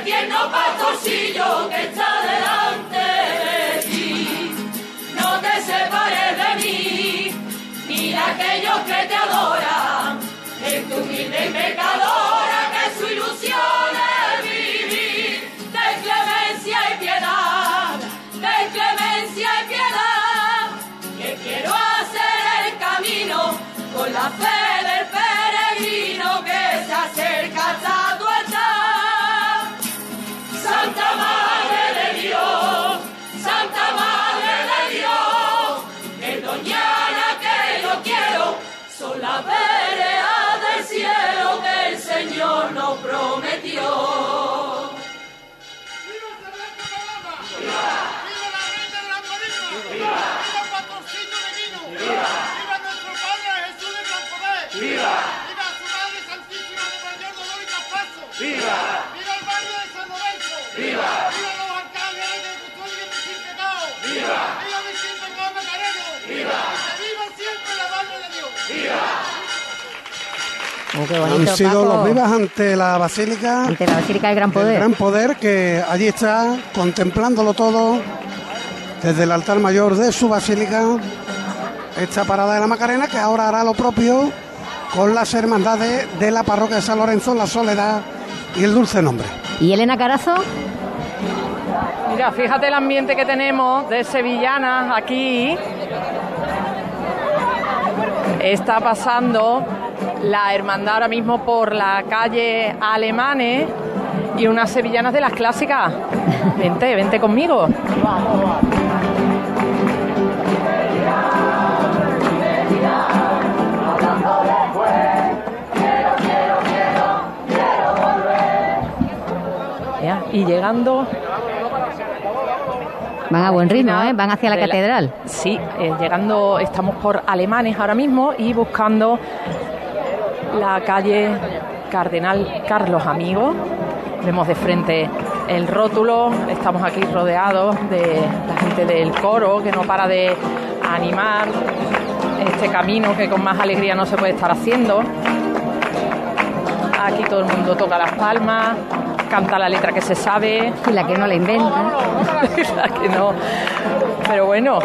tierno pastorcillo que está delante de ti. No te separes de mí, ni de aquellos que te adoran. En tu humilde y qué bonito, Han sido Paco. los vivas ante la Basílica. Ante la Basílica del Gran Poder. Gran Poder que allí está contemplándolo todo desde el altar mayor de su basílica. Esta parada de la Macarena que ahora hará lo propio con las hermandades de la parroquia de San Lorenzo, la Soledad y el Dulce Nombre. ¿Y Elena Carazo? Mira, fíjate el ambiente que tenemos de sevillanas aquí. Está pasando la hermandad ahora mismo por la calle Alemanes y unas sevillanas de las clásicas. Vente, vente conmigo. Y llegando Van a buen ritmo, ¿eh? Van hacia la catedral. Sí, eh, llegando, estamos por Alemanes ahora mismo y buscando la calle Cardenal Carlos Amigos. Vemos de frente el rótulo, estamos aquí rodeados de la gente del coro que no para de animar este camino que con más alegría no se puede estar haciendo. Aquí todo el mundo toca las palmas, canta la letra que se sabe. Y la que no la inventa. la que no. Pero bueno.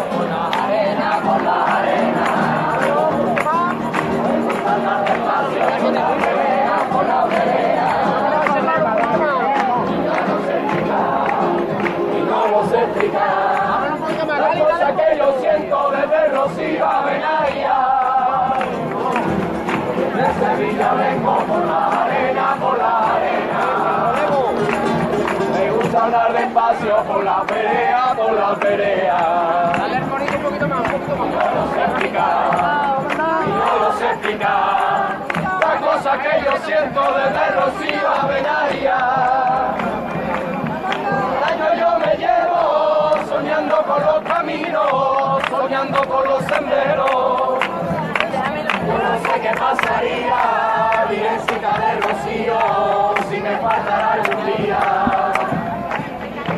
Sevilla vengo por la arena, por la arena. Me gusta andar despacio por la pelea, por la pelea. Dale el un poquito más, un poquito más. No sé explicar. Explicar. La cosa que yo siento desde Rocío a Benaya. año yo me llevo soñando con los caminos, soñando con los senderos. Yo no sé qué pasaría, Virgencita de Rocío, si me faltara algún día.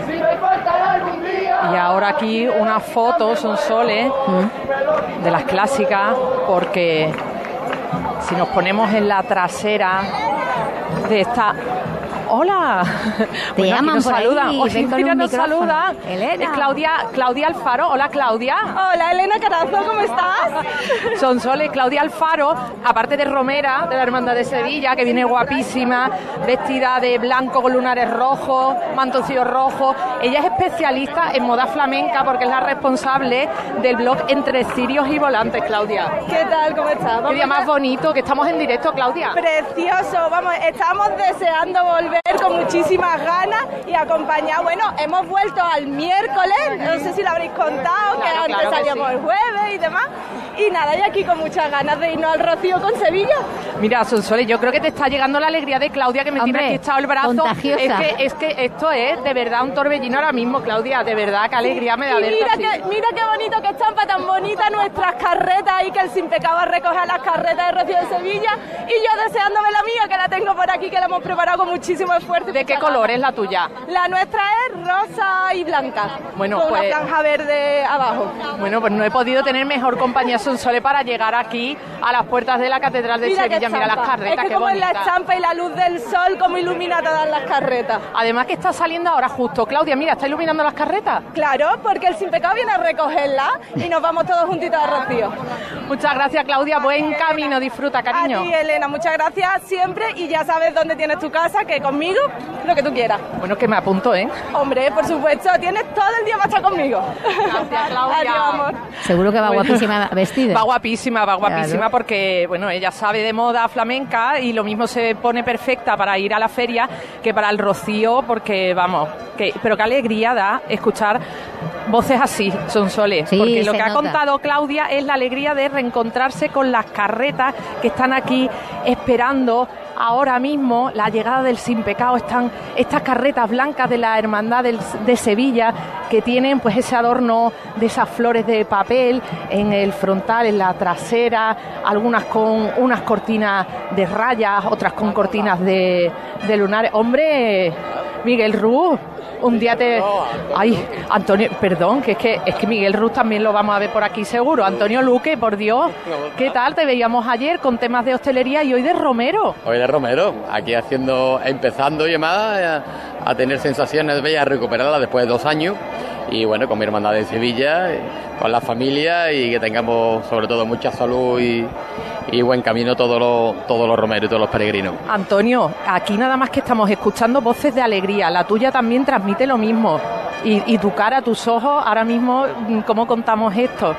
Si me faltara algún día. Y ahora aquí unas fotos, son soles, de las clásicas, porque si nos ponemos en la trasera de esta Hola. Te Bueno, llaman nos por ahí, saludan. Oye, mira, nos micrófono. saluda Elena. Es Claudia, Claudia Alfaro. Hola, Claudia. Hola, Elena Carazo, ¿cómo estás? Son Sole, Claudia Alfaro, aparte de Romera, de la Hermandad de Sevilla, que viene guapísima, vestida de blanco con lunares rojos, mantoncillo rojo. Ella es especialista en moda flamenca porque es la responsable del blog Entre Cirios y Volantes, Claudia. ¿Qué tal? ¿Cómo estás? Qué día Vamos más bonito, que estamos en directo, Claudia. Precioso, vamos, estamos deseando volver con muchísimas ganas y acompañar, bueno, hemos vuelto al miércoles, no sé si lo habréis contado, que Claro, antes claro salíamos sí. el jueves y demás, y nada, y aquí con muchas ganas de irnos al Rocío con Sevilla. Mira, Sonsole, yo creo que te está llegando la alegría de Claudia que me Hombre, tiene aquí echado el brazo. contagiosa. Es que, es que esto es de verdad un torbellino ahora mismo, Claudia. De verdad, qué alegría me da Y verte mira así. que, mira qué bonito que estampa tan bonita nuestras carretas y que el sin pecado a recoger las carretas de Rocío de Sevilla y yo deseando ver la mía que la tengo por aquí que la hemos preparado con muchísimo esfuerzo. ¿De qué color es la tuya? La nuestra es rosa y blanca. Bueno, con pues- una franja verde abajo. Bueno, pues no he podido tener mejor compañía Sonsole para llegar aquí a las puertas de la Catedral de Sevilla. Mira las carretas, Es que qué como en la estampa y la luz del sol, como ilumina todas las carretas. Además que está saliendo ahora justo. Claudia, mira, está iluminando las carretas. Claro, porque el sin pecado viene a recogerla y nos vamos todos juntitos a Rocío. Muchas gracias, Claudia. Buen camino, disfruta, cariño. A ti, Elena, muchas gracias siempre y ya sabes dónde tienes tu casa, que conmigo, lo que tú quieras. Bueno, que me apunto, ¿eh? Hombre, por supuesto, tienes todo el día para estar conmigo. Gracias, Claudia. Adiós, amor. Seguro que va Bueno. guapísima vestida. Va guapísima, va guapísima Claro. porque, bueno, ella sabe de moda flamenca y lo mismo se pone perfecta para ir a la feria que para el rocío porque, vamos, que, pero qué alegría da escuchar voces así, son soles. Sí, porque lo que ha contado Claudia es la alegría de reencontrarse con las carretas que están aquí esperando ahora mismo la llegada del sin pecado están estas carretas blancas de la hermandad del- de Sevilla que tienen pues ese adorno de esas flores de papel en el frontal en la trasera algunas con unas cortinas de rayas otras con cortinas de, de lunares hombre Miguel Ruz un día te ay Antonio perdón que es que es que Miguel Ruz también lo vamos a ver por aquí seguro. Antonio Luque por Dios qué tal te veíamos ayer con temas de hostelería y hoy de Romero. Hoy de Romero, aquí haciendo, empezando demás a, a tener sensaciones bellas, recuperarlas después de dos años. Y bueno, con mi hermandad de Sevilla, eh, con la familia y que tengamos sobre todo mucha salud y, y buen camino todos los, todos los romeros y todos los peregrinos. Antonio, aquí nada más que estamos escuchando voces de alegría, la tuya también transmite lo mismo. Y, y tu cara, tus ojos, ahora mismo, mm, ¿cómo contamos esto?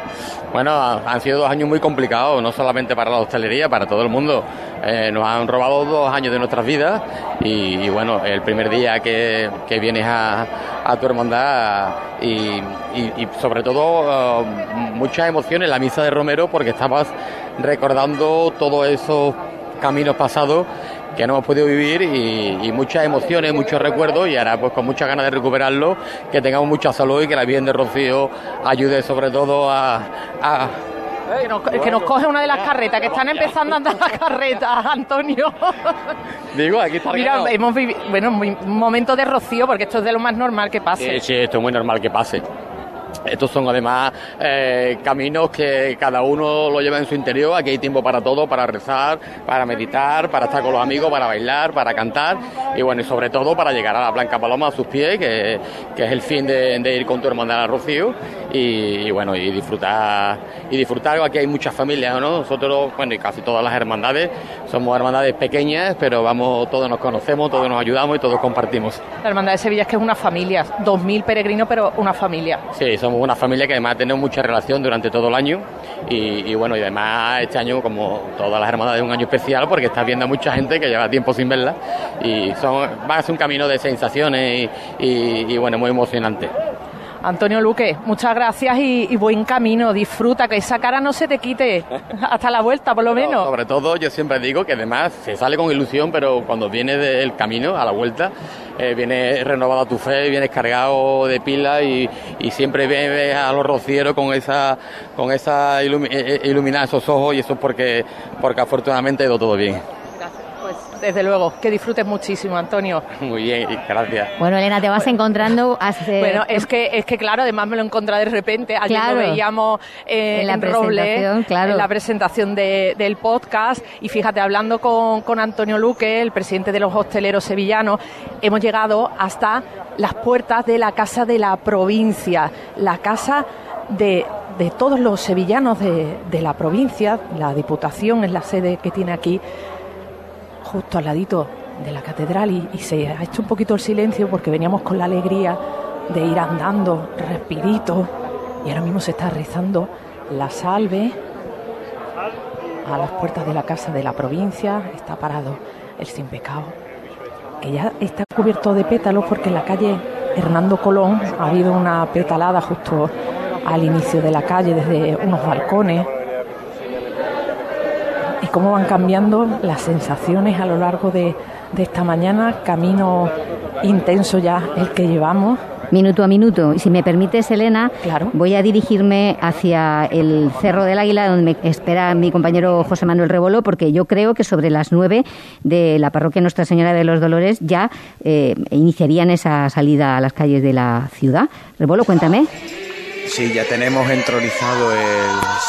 Bueno, ha- han sido dos años muy complicados, no solamente para la hostelería, para todo el mundo. Eh, nos han robado dos años de nuestras vidas y, y bueno, el primer día que, que vienes a, a tu hermandad y, y- sobre todo eh, muchas emociones en la misa de Romero porque estabas recordando todos esos caminos pasados que no hemos podido vivir y, y muchas emociones, muchos recuerdos y ahora pues con muchas ganas de recuperarlo, que tengamos mucha salud y que la Virgen de Rocío ayude sobre todo a, a Que nos, que nos coge una de las carretas, que están empezando a andar las carretas, Antonio. Digo, aquí está Mira, hemos vivido, bueno, un momento de rocío, porque esto es de lo más normal que pase. Sí, sí, esto es muy normal que pase. Estos son además eh, caminos que cada uno lo lleva en su interior. Aquí hay tiempo para todo, para rezar, para meditar, para estar con los amigos, para bailar, para cantar y bueno, y sobre todo para llegar a la Blanca Paloma a sus pies, que, que es el fin de, de ir con tu hermandad a Rocío y, y bueno, y disfrutar y disfrutar. Aquí hay muchas familias, ¿no? Nosotros, bueno, y casi todas las hermandades somos hermandades pequeñas, pero vamos, todos nos conocemos, todos nos ayudamos y todos compartimos. La Hermandad de Sevilla es que es una familia, dos mil peregrinos, pero una familia. Sí, somos una familia que además tenemos mucha relación durante todo el año y, y bueno, y además este año, como todas las hermandades, es un año especial porque estás viendo a mucha gente que lleva tiempo sin verla y son, va a ser un camino de sensaciones y, y- y, bueno, muy emocionante. Antonio Luque, muchas gracias y, y buen camino. Disfruta, que esa cara no se te quite hasta la vuelta, por lo menos. Sobre todo, yo siempre digo que además se sale con ilusión, pero cuando vienes del camino, a la vuelta, eh, viene renovada tu fe, vienes cargado de pila y, y siempre ves a los rocieros con esa, con esa ilumi- eh, eh, iluminar esos ojos y eso es porque, porque afortunadamente ha ido todo bien. Desde luego, que disfrutes muchísimo, Antonio. Muy bien, gracias. Bueno, Elena, te vas encontrando. hace- Bueno, es que, es que claro, además me lo encontré de repente. Ayer Claro. lo veíamos eh, En la Roble, claro. en la presentación de- del podcast. Y fíjate, hablando con, con Antonio Luque, el presidente de los hosteleros sevillanos, hemos llegado hasta las puertas de la Casa de la Provincia, la casa de, de todos los sevillanos de, de la provincia. La Diputación es la sede que tiene aquí justo al ladito de la catedral y, se ha hecho un poquito el silencio porque veníamos con la alegría de ir andando respirito y ahora mismo se está rezando la salve a las puertas de la casa de la provincia. Está parado el sin pecado que ya está cubierto de pétalos porque en la calle Hernando Colón ha habido una petalada justo al inicio de la calle desde unos balcones y cómo van cambiando las sensaciones a lo largo de, de esta mañana, camino intenso ya el que llevamos. Minuto a minuto. Y si me permites, Elena, voy a dirigirme hacia el Cerro del Águila, donde me espera mi compañero José Manuel Rebolo, porque yo creo que sobre las nueve de la parroquia Nuestra Señora de los Dolores ya eh, iniciarían esa salida a las calles de la ciudad. Rebolo, cuéntame. Sí, ya tenemos entronizado el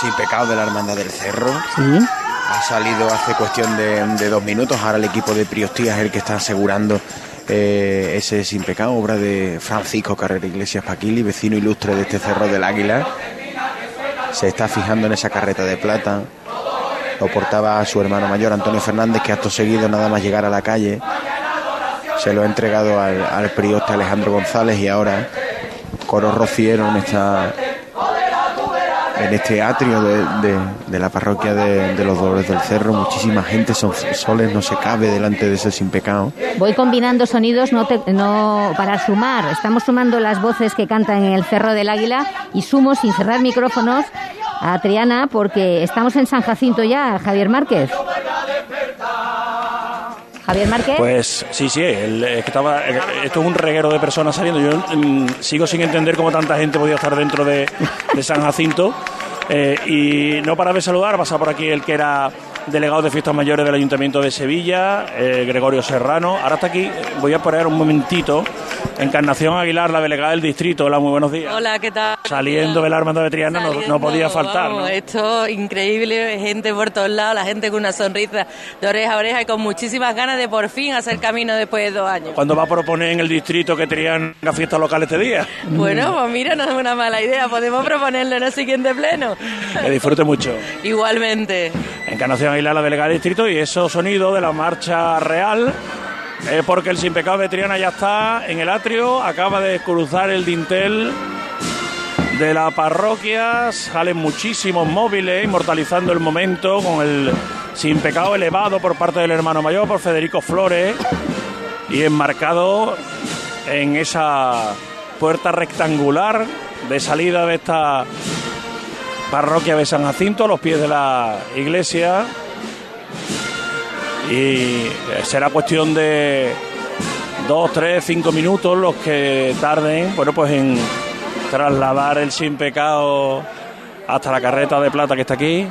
sin pecado de la Hermandad del Cerro. Sí. Ha salido hace cuestión de, dos minutos. Ahora el equipo de Priostía es el que está asegurando eh, ese sin pecado, obra de Francisco Carrera Iglesias Paquili, vecino ilustre de este Cerro del Águila. Se está fijando en esa carreta de plata. Lo portaba su hermano mayor Antonio Fernández, que acto seguido, nada más llegar a la calle, se lo ha entregado al, al prioste Alejandro González y ahora coro rociero en esta en este atrio de, la parroquia de, de los Dolores del Cerro muchísima gente son soles no se cabe delante de ese sin pecado Voy combinando sonidos no te- no para sumar. Estamos sumando las voces que cantan en el Cerro del Águila y sumo sin cerrar micrófonos a Triana porque estamos en San Jacinto ya, Javier Márquez. Javier Márquez. Pues sí, sí, el- que estaba, eh, esto es un reguero de personas saliendo. Yo mm, sigo sin entender cómo tanta gente podía estar dentro de, de San Jacinto. Eh, y no para de saludar, pasa por aquí el que era delegado de fiestas mayores del Ayuntamiento de Sevilla, eh, Gregorio Serrano. Ahora está aquí, voy a poner un momentito. Encarnación Aguilar, la delegada del distrito. Hola, muy buenos días. Hola, ¿qué tal? Saliendo de la Hermandad de Triana no, no podía faltar. Vamos, ¿no? Esto increíble, gente por todos lados, la gente con una sonrisa de oreja a oreja y con muchísimas ganas de por fin hacer camino después de dos años. ¿Cuándo va a proponer en el distrito que tenían una fiesta local este día? Bueno, pues mira, no es una mala idea, podemos proponerlo en el siguiente pleno. Que disfrute mucho. Igualmente. Encarnación La delegada del distrito, y esos sonidos de la marcha real, eh, porque el Sin Pecado de Triana ya está en el atrio, acaba de cruzar el dintel de la parroquia, salen muchísimos móviles, inmortalizando el momento con el Sin Pecado elevado por parte del hermano mayor, por Federico Flores, y enmarcado en esa puerta rectangular de salida de esta parroquia de San Jacinto, los pies de la iglesia. Y eh, será cuestión de dos, tres, cinco minutos los que tarden, bueno, pues en trasladar el sin pecado hasta la carreta de plata que está aquí.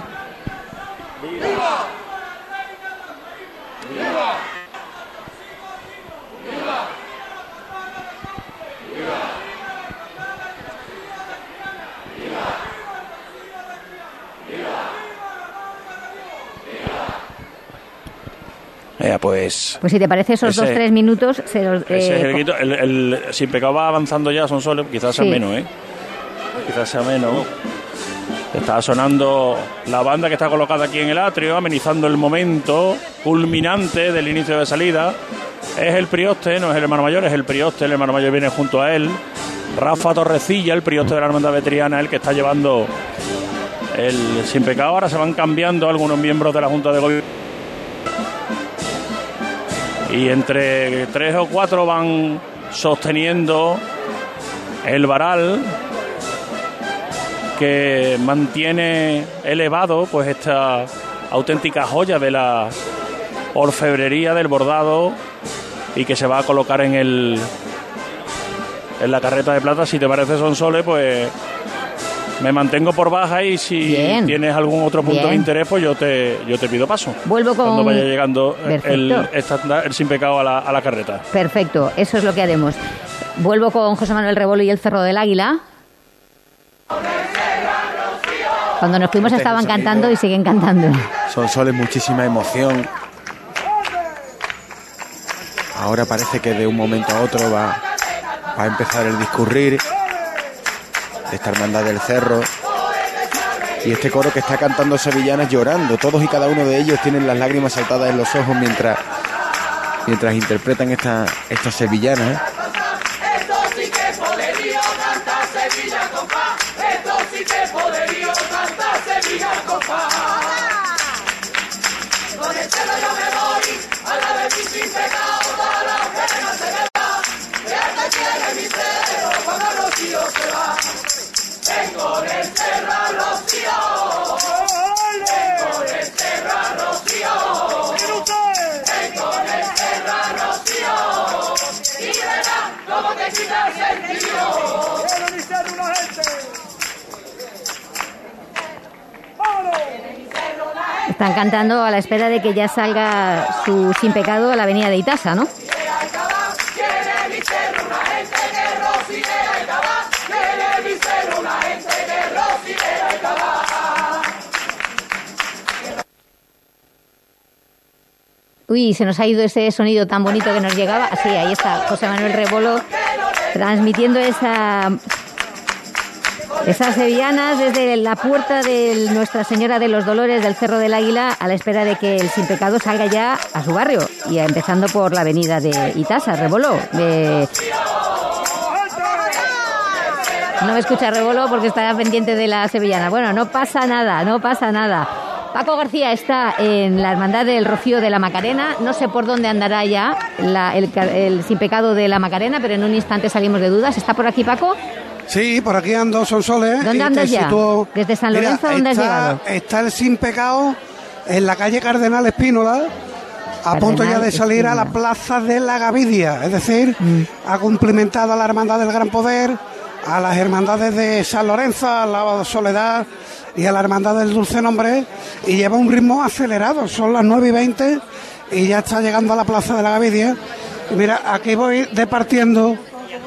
Eh, pues Pues si te parece esos Ese- dos, tres minutos, se los, Ese es eh, el, grito. el, el sin pecado va avanzando ya, son solo, quizás sea Sí. menos, ¿eh? Quizás sea menos. Está sonando la banda que está colocada aquí en el atrio, amenizando el momento culminante del inicio de salida. Es el prioste, no es el hermano mayor, es el prioste, el hermano mayor viene junto a él. Rafa Torrecilla, el prioste de la hermandad veteriana, el que está llevando el sin pecado. Ahora se van cambiando algunos miembros de la Junta de Gobierno. Y entre tres o cuatro van sosteniendo el varal que mantiene elevado pues esta auténtica joya de la orfebrería del bordado y que se va a colocar en el en la carreta de plata. Si te parece Sonsoles pues Me mantengo por baja y si Bien. tienes algún otro punto Bien. de interés, pues yo te, yo te pido paso. Vuelvo con- Cuando vaya llegando el, el sin pecado a la, a la carreta. Perfecto, eso es lo que haremos. Vuelvo con José Manuel Rebolo y el Cerro del Águila. Cuando nos fuimos Este estaban cantando y siguen cantando. Son soles, muchísima emoción. Ahora parece que de un momento a otro va, va a empezar el discurrir esta hermandad del cerro. Y este coro que está cantando sevillanas llorando. Todos y cada uno de ellos tienen las lágrimas saltadas en los ojos mientras, mientras interpretan esta, estas sevillanas. Esto sí que es poderío, cantar Sevilla compás. Esto sí que es poderío, cantar Sevilla compás. Con el pena se va. Cero, cuando el rocío cerro rocío. Del cerro al rocío. Y verás cómo te el sentido. Están cantando a la espera de que ya salga su Sin Pecado a la avenida de Itasa, ¿no? Uy, se nos ha ido ese sonido tan bonito que nos llegaba. Sí, ahí está José Manuel Rebolo transmitiendo esa esas sevillanas desde la puerta de Nuestra Señora de los Dolores del Cerro del Águila a la espera de que el Sin Pecado salga ya a su barrio y empezando por la avenida de Itasa, Rebolo. No me escucha Rebolo porque está pendiente de la sevillana. Bueno, no pasa nada, no pasa nada. Paco García está en la Hermandad del Rocío de la Macarena. No sé por dónde andará ya la- el, Sin Pecado de la Macarena, pero en un instante salimos de dudas. ¿Está por aquí, Paco? Sí, por aquí ando Sonsoles. ¿Dónde andas ya? ¿Desde San Mira, Lorenzo dónde has está- llegado? Está el Sin Pecado en la calle Cardenal Espínola, a punto ya de salir a la plaza de la Gavidia. Es decir, Mm. ha cumplimentado a la Hermandad del Gran Poder, a las hermandades de San Lorenzo, a la Soledad y a la Hermandad del Dulce Nombre, y lleva un ritmo acelerado. Son las 9 y 20 y ya está llegando a la plaza de la Gavidia. Y mira, aquí voy departiendo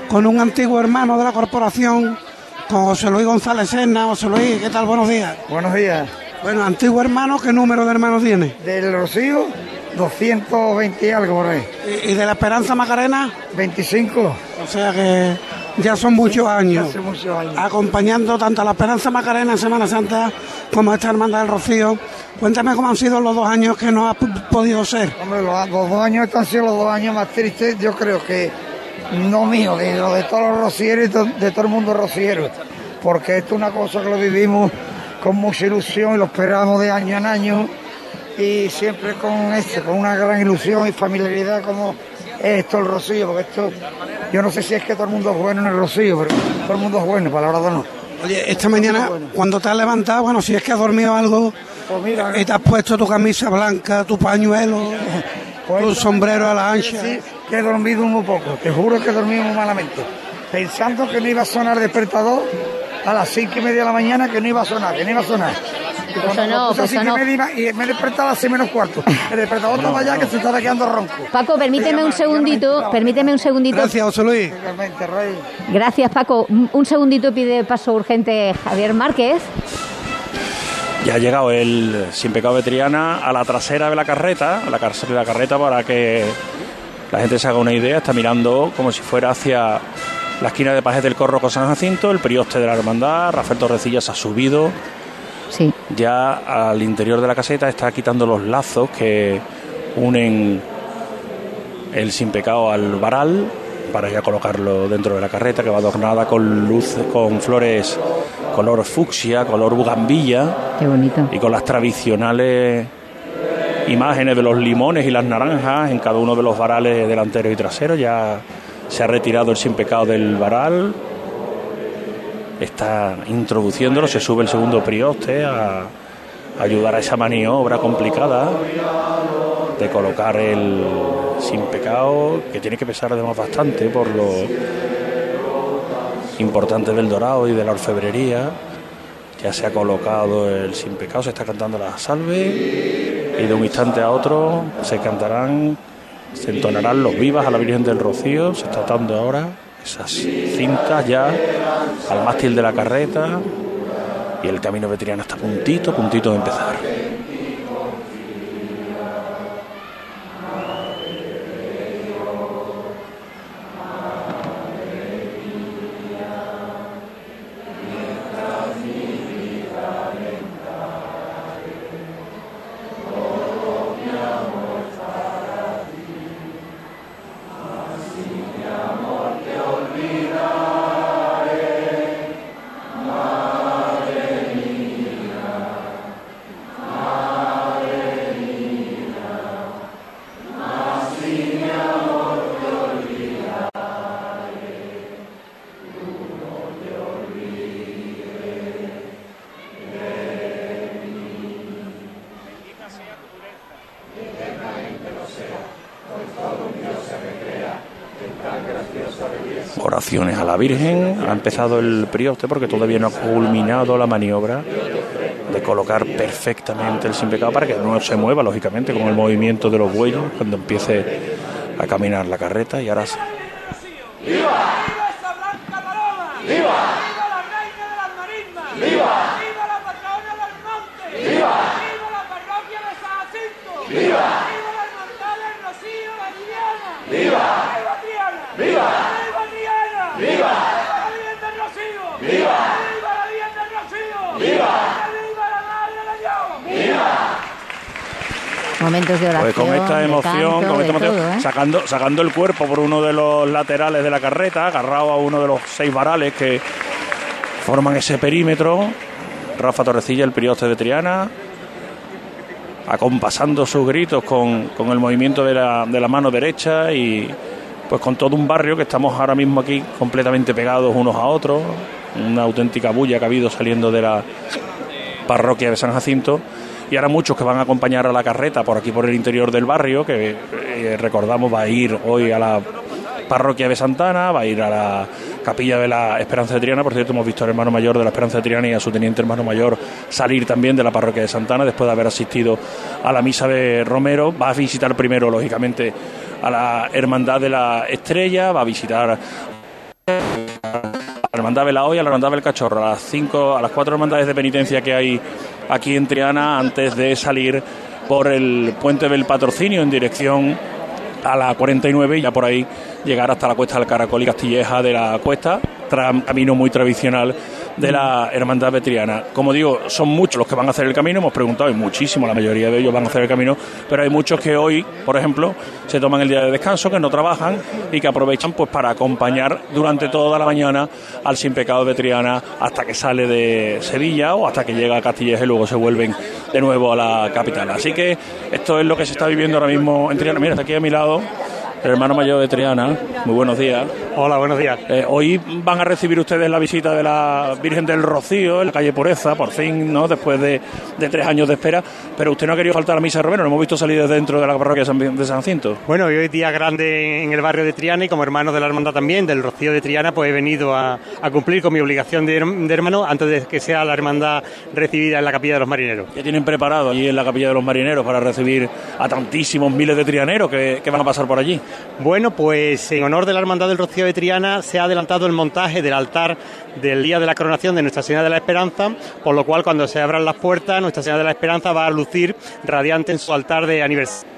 con un antiguo hermano de la corporación, con José Luis González Serna. José Luis, ¿qué tal? Buenos días. Buenos días. Bueno, antiguo hermano, ¿qué número de hermanos tiene? Del Rocío, 220 y algo por ahí. ¿Y, y de la Esperanza Macarena? 25. O sea que ya son muchos años. Hace muchos años. Acompañando tanto a la Esperanza Macarena en Semana Santa como a esta Hermandad del Rocío. Cuéntame cómo han sido los dos años que no ha podido ser. Hombre, los, los dos años estos han sido los dos años más tristes, yo creo que no mío, de de todos los rocieros y to- de todo el mundo rociero. Porque esto es una cosa que lo vivimos con mucha ilusión y lo esperamos de año en año y siempre con esto, con una gran ilusión y familiaridad como es esto el rocío, porque esto, yo no sé si es que todo el mundo es bueno en el rocío, pero todo el mundo es bueno, palabra de no. Oye, esta mañana, cuando te has levantado, bueno, si es que has dormido algo Pues y te has puesto tu camisa blanca, tu pañuelo, tu sombrero a la ancha. Sí, que he dormido muy poco, te juro que he dormido muy malamente. Pensando que no iba a sonar despertador a las cinco y media de la mañana, que no iba a sonar, que no iba a sonar. Pues media iba- y me he despertado a las seis menos cuarto. El despertador estaba ya que se estaba quedando ronco. Paco, permíteme un segundito, permíteme un segundito. Gracias, José Luis. Gracias, Paco. Un un segundito pide paso urgente Javier Márquez. Ya ha llegado el Sin Pecado de Triana a la trasera de la carreta, a la de la carreta para que la gente se haga una idea. Está mirando como si fuera hacia la esquina de Pajes del Corro con San Jacinto, el prioste de la hermandad, Rafael Torrecillas ha subido. Sí. Ya al interior de la caseta está quitando los lazos que unen el Sin Pecado al varal para ya colocarlo dentro de la carreta que va adornada con luz, con flores color fucsia, color bugambilla Qué bonito. y con las tradicionales imágenes de los limones y las naranjas en cada uno de los varales delanteros y traseros. Ya se ha retirado el sin pecado del varal. Está introduciéndolo, se sube el segundo prioste a, ayudar a esa maniobra complicada de colocar el sin pecado, que tiene que pesar además bastante por lo importante del dorado y de la orfebrería. Ya se ha colocado el sin pecado, se está cantando la salve y de un instante a otro se cantarán, se entonarán los vivas a la Virgen del Rocío, se está dando ahora esas cintas ya al mástil de la carreta y el camino veteriano está puntito, puntito de empezar. Virgen. Ha empezado el prioste porque todavía no ha culminado la maniobra de colocar perfectamente el sin pecado para que no se mueva, lógicamente, con el movimiento de los bueyes cuando empiece a caminar la carreta. Y ahora sí. ¡Viva! ¡Viva esa blanca paloma! ¡Viva! ¡Viva la reina de las marismas! ¡Viva! ¡Viva la patrona del monte! ¡Viva! ¡Viva la parroquia de San Jacinto! ¡Viva! ¡Viva la hermandad del Rocío de Triana! ¡Viva! ¡Viva Triana! ¡Viva! ¡Viva Triana! ¡Viva! ¡Viva la Virgen del Rocío! ¡Viva! ¡Viva la Virgen del Rocío! ¡Viva! ¡Viva la Madre de Dios! ¡Viva! Momentos de oración. Pues con esta de emoción, canto, con de esta emoción, todo, ¿eh? Sacando, el cuerpo por uno de los laterales de la carreta, agarrado a uno de los seis varales que forman ese perímetro. Rafa Torrecilla, el prioste de Triana, acompasando sus gritos con, con el movimiento de la, de la mano derecha y pues con todo un barrio que estamos ahora mismo aquí completamente pegados unos a otros, una auténtica bulla que ha habido saliendo de la parroquia de San Jacinto y ahora muchos que van a acompañar a la carreta por aquí por el interior del barrio que eh, recordamos va a ir hoy a la parroquia de Santana, va a ir a la capilla de la Esperanza de Triana. Por cierto, hemos visto al hermano mayor de la Esperanza de Triana y a su teniente hermano mayor salir también de la parroquia de Santana después de haber asistido a la misa de Romero. Va a visitar primero, lógicamente, a la Hermandad de la Estrella, va a visitar a la Hermandad de la Hoy, a la Hermandad del Cachorro, a las cinco, a las cuatro hermandades de penitencia que hay aquí en Triana antes de salir por el puente del patrocinio en dirección a la 49 y ya por ahí llegar hasta la cuesta del Caracol y Castilleja de la cuesta, camino muy tradicional de la Hermandad Vetriana. Como digo, son muchos los que van a hacer el camino, hemos preguntado, y muchísimo, la mayoría de ellos van a hacer el camino, pero hay muchos que hoy, por ejemplo, se toman el día de descanso, que no trabajan y que aprovechan pues para acompañar durante toda la mañana al Sin Pecado de Triana hasta que sale de Sevilla o hasta que llega a Castilleja y luego se vuelven de nuevo a la capital. Así que esto es lo que se está viviendo ahora mismo en Triana. Mira, está aquí a mi lado el hermano mayor de Triana. Muy buenos días. Hola, buenos días. Eh, hoy van a recibir ustedes la visita de la Virgen del Rocío en la calle Pureza, por fin, ¿no? Después de, de tres años de espera. Pero usted no ha querido faltar a la misa de Romero, lo hemos visto salir desde dentro de la parroquia de San, de San Jacinto. Bueno, hoy es día grande en el barrio de Triana y como hermano de la hermandad también, del Rocío de Triana, pues he venido a, a cumplir con mi obligación de, her- de hermano antes de que sea la hermandad recibida en la capilla de los marineros. ¿Qué tienen preparado allí en la capilla de los marineros para recibir a tantísimos miles de trianeros que, que van a pasar por allí? Bueno, pues en honor de la Hermandad del Rocío de Triana se ha adelantado el montaje del altar del día de la coronación de Nuestra Señora de la Esperanza, por lo cual cuando se abran las puertas, Nuestra Señora de la Esperanza va a lucir radiante en su altar de aniversario,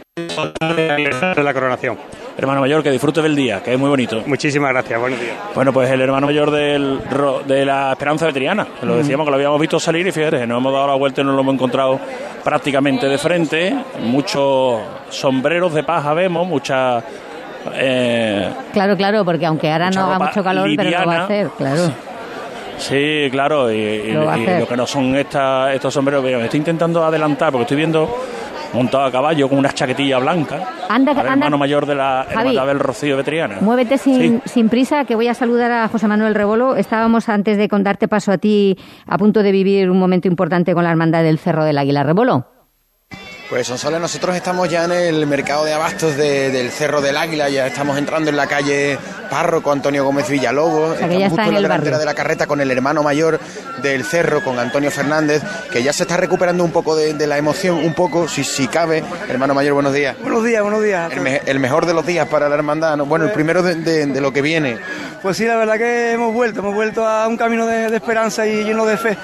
de la coronación. Hermano mayor, que disfrute del día, que es muy bonito. Muchísimas gracias, buenos días. Bueno, pues el hermano mayor del, de la Esperanza de Triana, que lo decíamos que lo habíamos visto salir y fíjate, nos hemos dado la vuelta y nos lo hemos encontrado prácticamente de frente. Muchos sombreros de paja vemos, muchas. eh, Claro, claro, porque aunque ahora no haga mucho calor, pero lo va a hacer, claro. Sí, claro, y, y- Lo va a y hacer. lo que no son estas- estos sombreros. Me estoy intentando adelantar porque estoy viendo montado a caballo con una chaquetilla blanca. Anda, anda. hermano mayor de la. Hermandad del Rocío de Triana. Muévete sin, sin prisa, que voy a saludar a José Manuel Rebolo. Estábamos antes de contarte paso a ti a punto de vivir un momento importante con la hermandad del Cerro del Águila. Rebolo. Pues Sonsoles, nosotros estamos ya en el mercado de abastos de- del Cerro del Águila, ya estamos entrando en la calle párroco Antonio Gómez Villalobos. sea, que ya Estamos está justo en en la el delantera barrio. de la carreta con el hermano mayor del cerro, con Antonio Fernández, que ya se está recuperando un poco de, de la emoción, un poco, si, si cabe. Hermano mayor, buenos días. Buenos días, buenos días. El, me- el mejor de los días para la hermandad, ¿no? bueno, el primero de, de- de lo que viene. Pues sí, la verdad que hemos vuelto, hemos vuelto a un camino de, de esperanza y lleno de fe.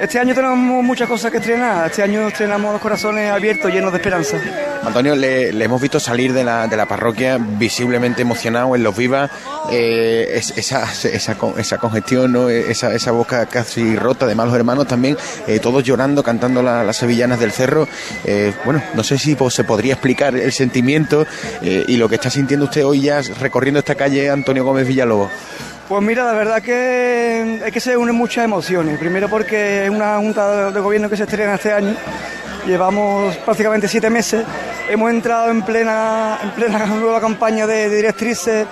Este año tenemos muchas cosas que estrenar, este año estrenamos los corazones abiertos, llenos de esperanza. Antonio, le, le hemos visto salir de la, de la parroquia visiblemente emocionado en los vivas, eh, es- esa, esa, esa congestión, ¿no? esa, esa boca casi rota, además los hermanos también, eh, todos llorando, cantando la- las sevillanas del cerro. Eh, bueno, no sé si pues, se podría explicar el sentimiento y lo que está sintiendo usted hoy ya recorriendo esta calle Antonio Gómez Villalobos. Pues mira, la verdad que es que se unen muchas emociones. Primero porque es una junta de gobierno que se estrena este año. Llevamos prácticamente siete meses. Hemos entrado en plena, en plena nueva campaña de, de directrices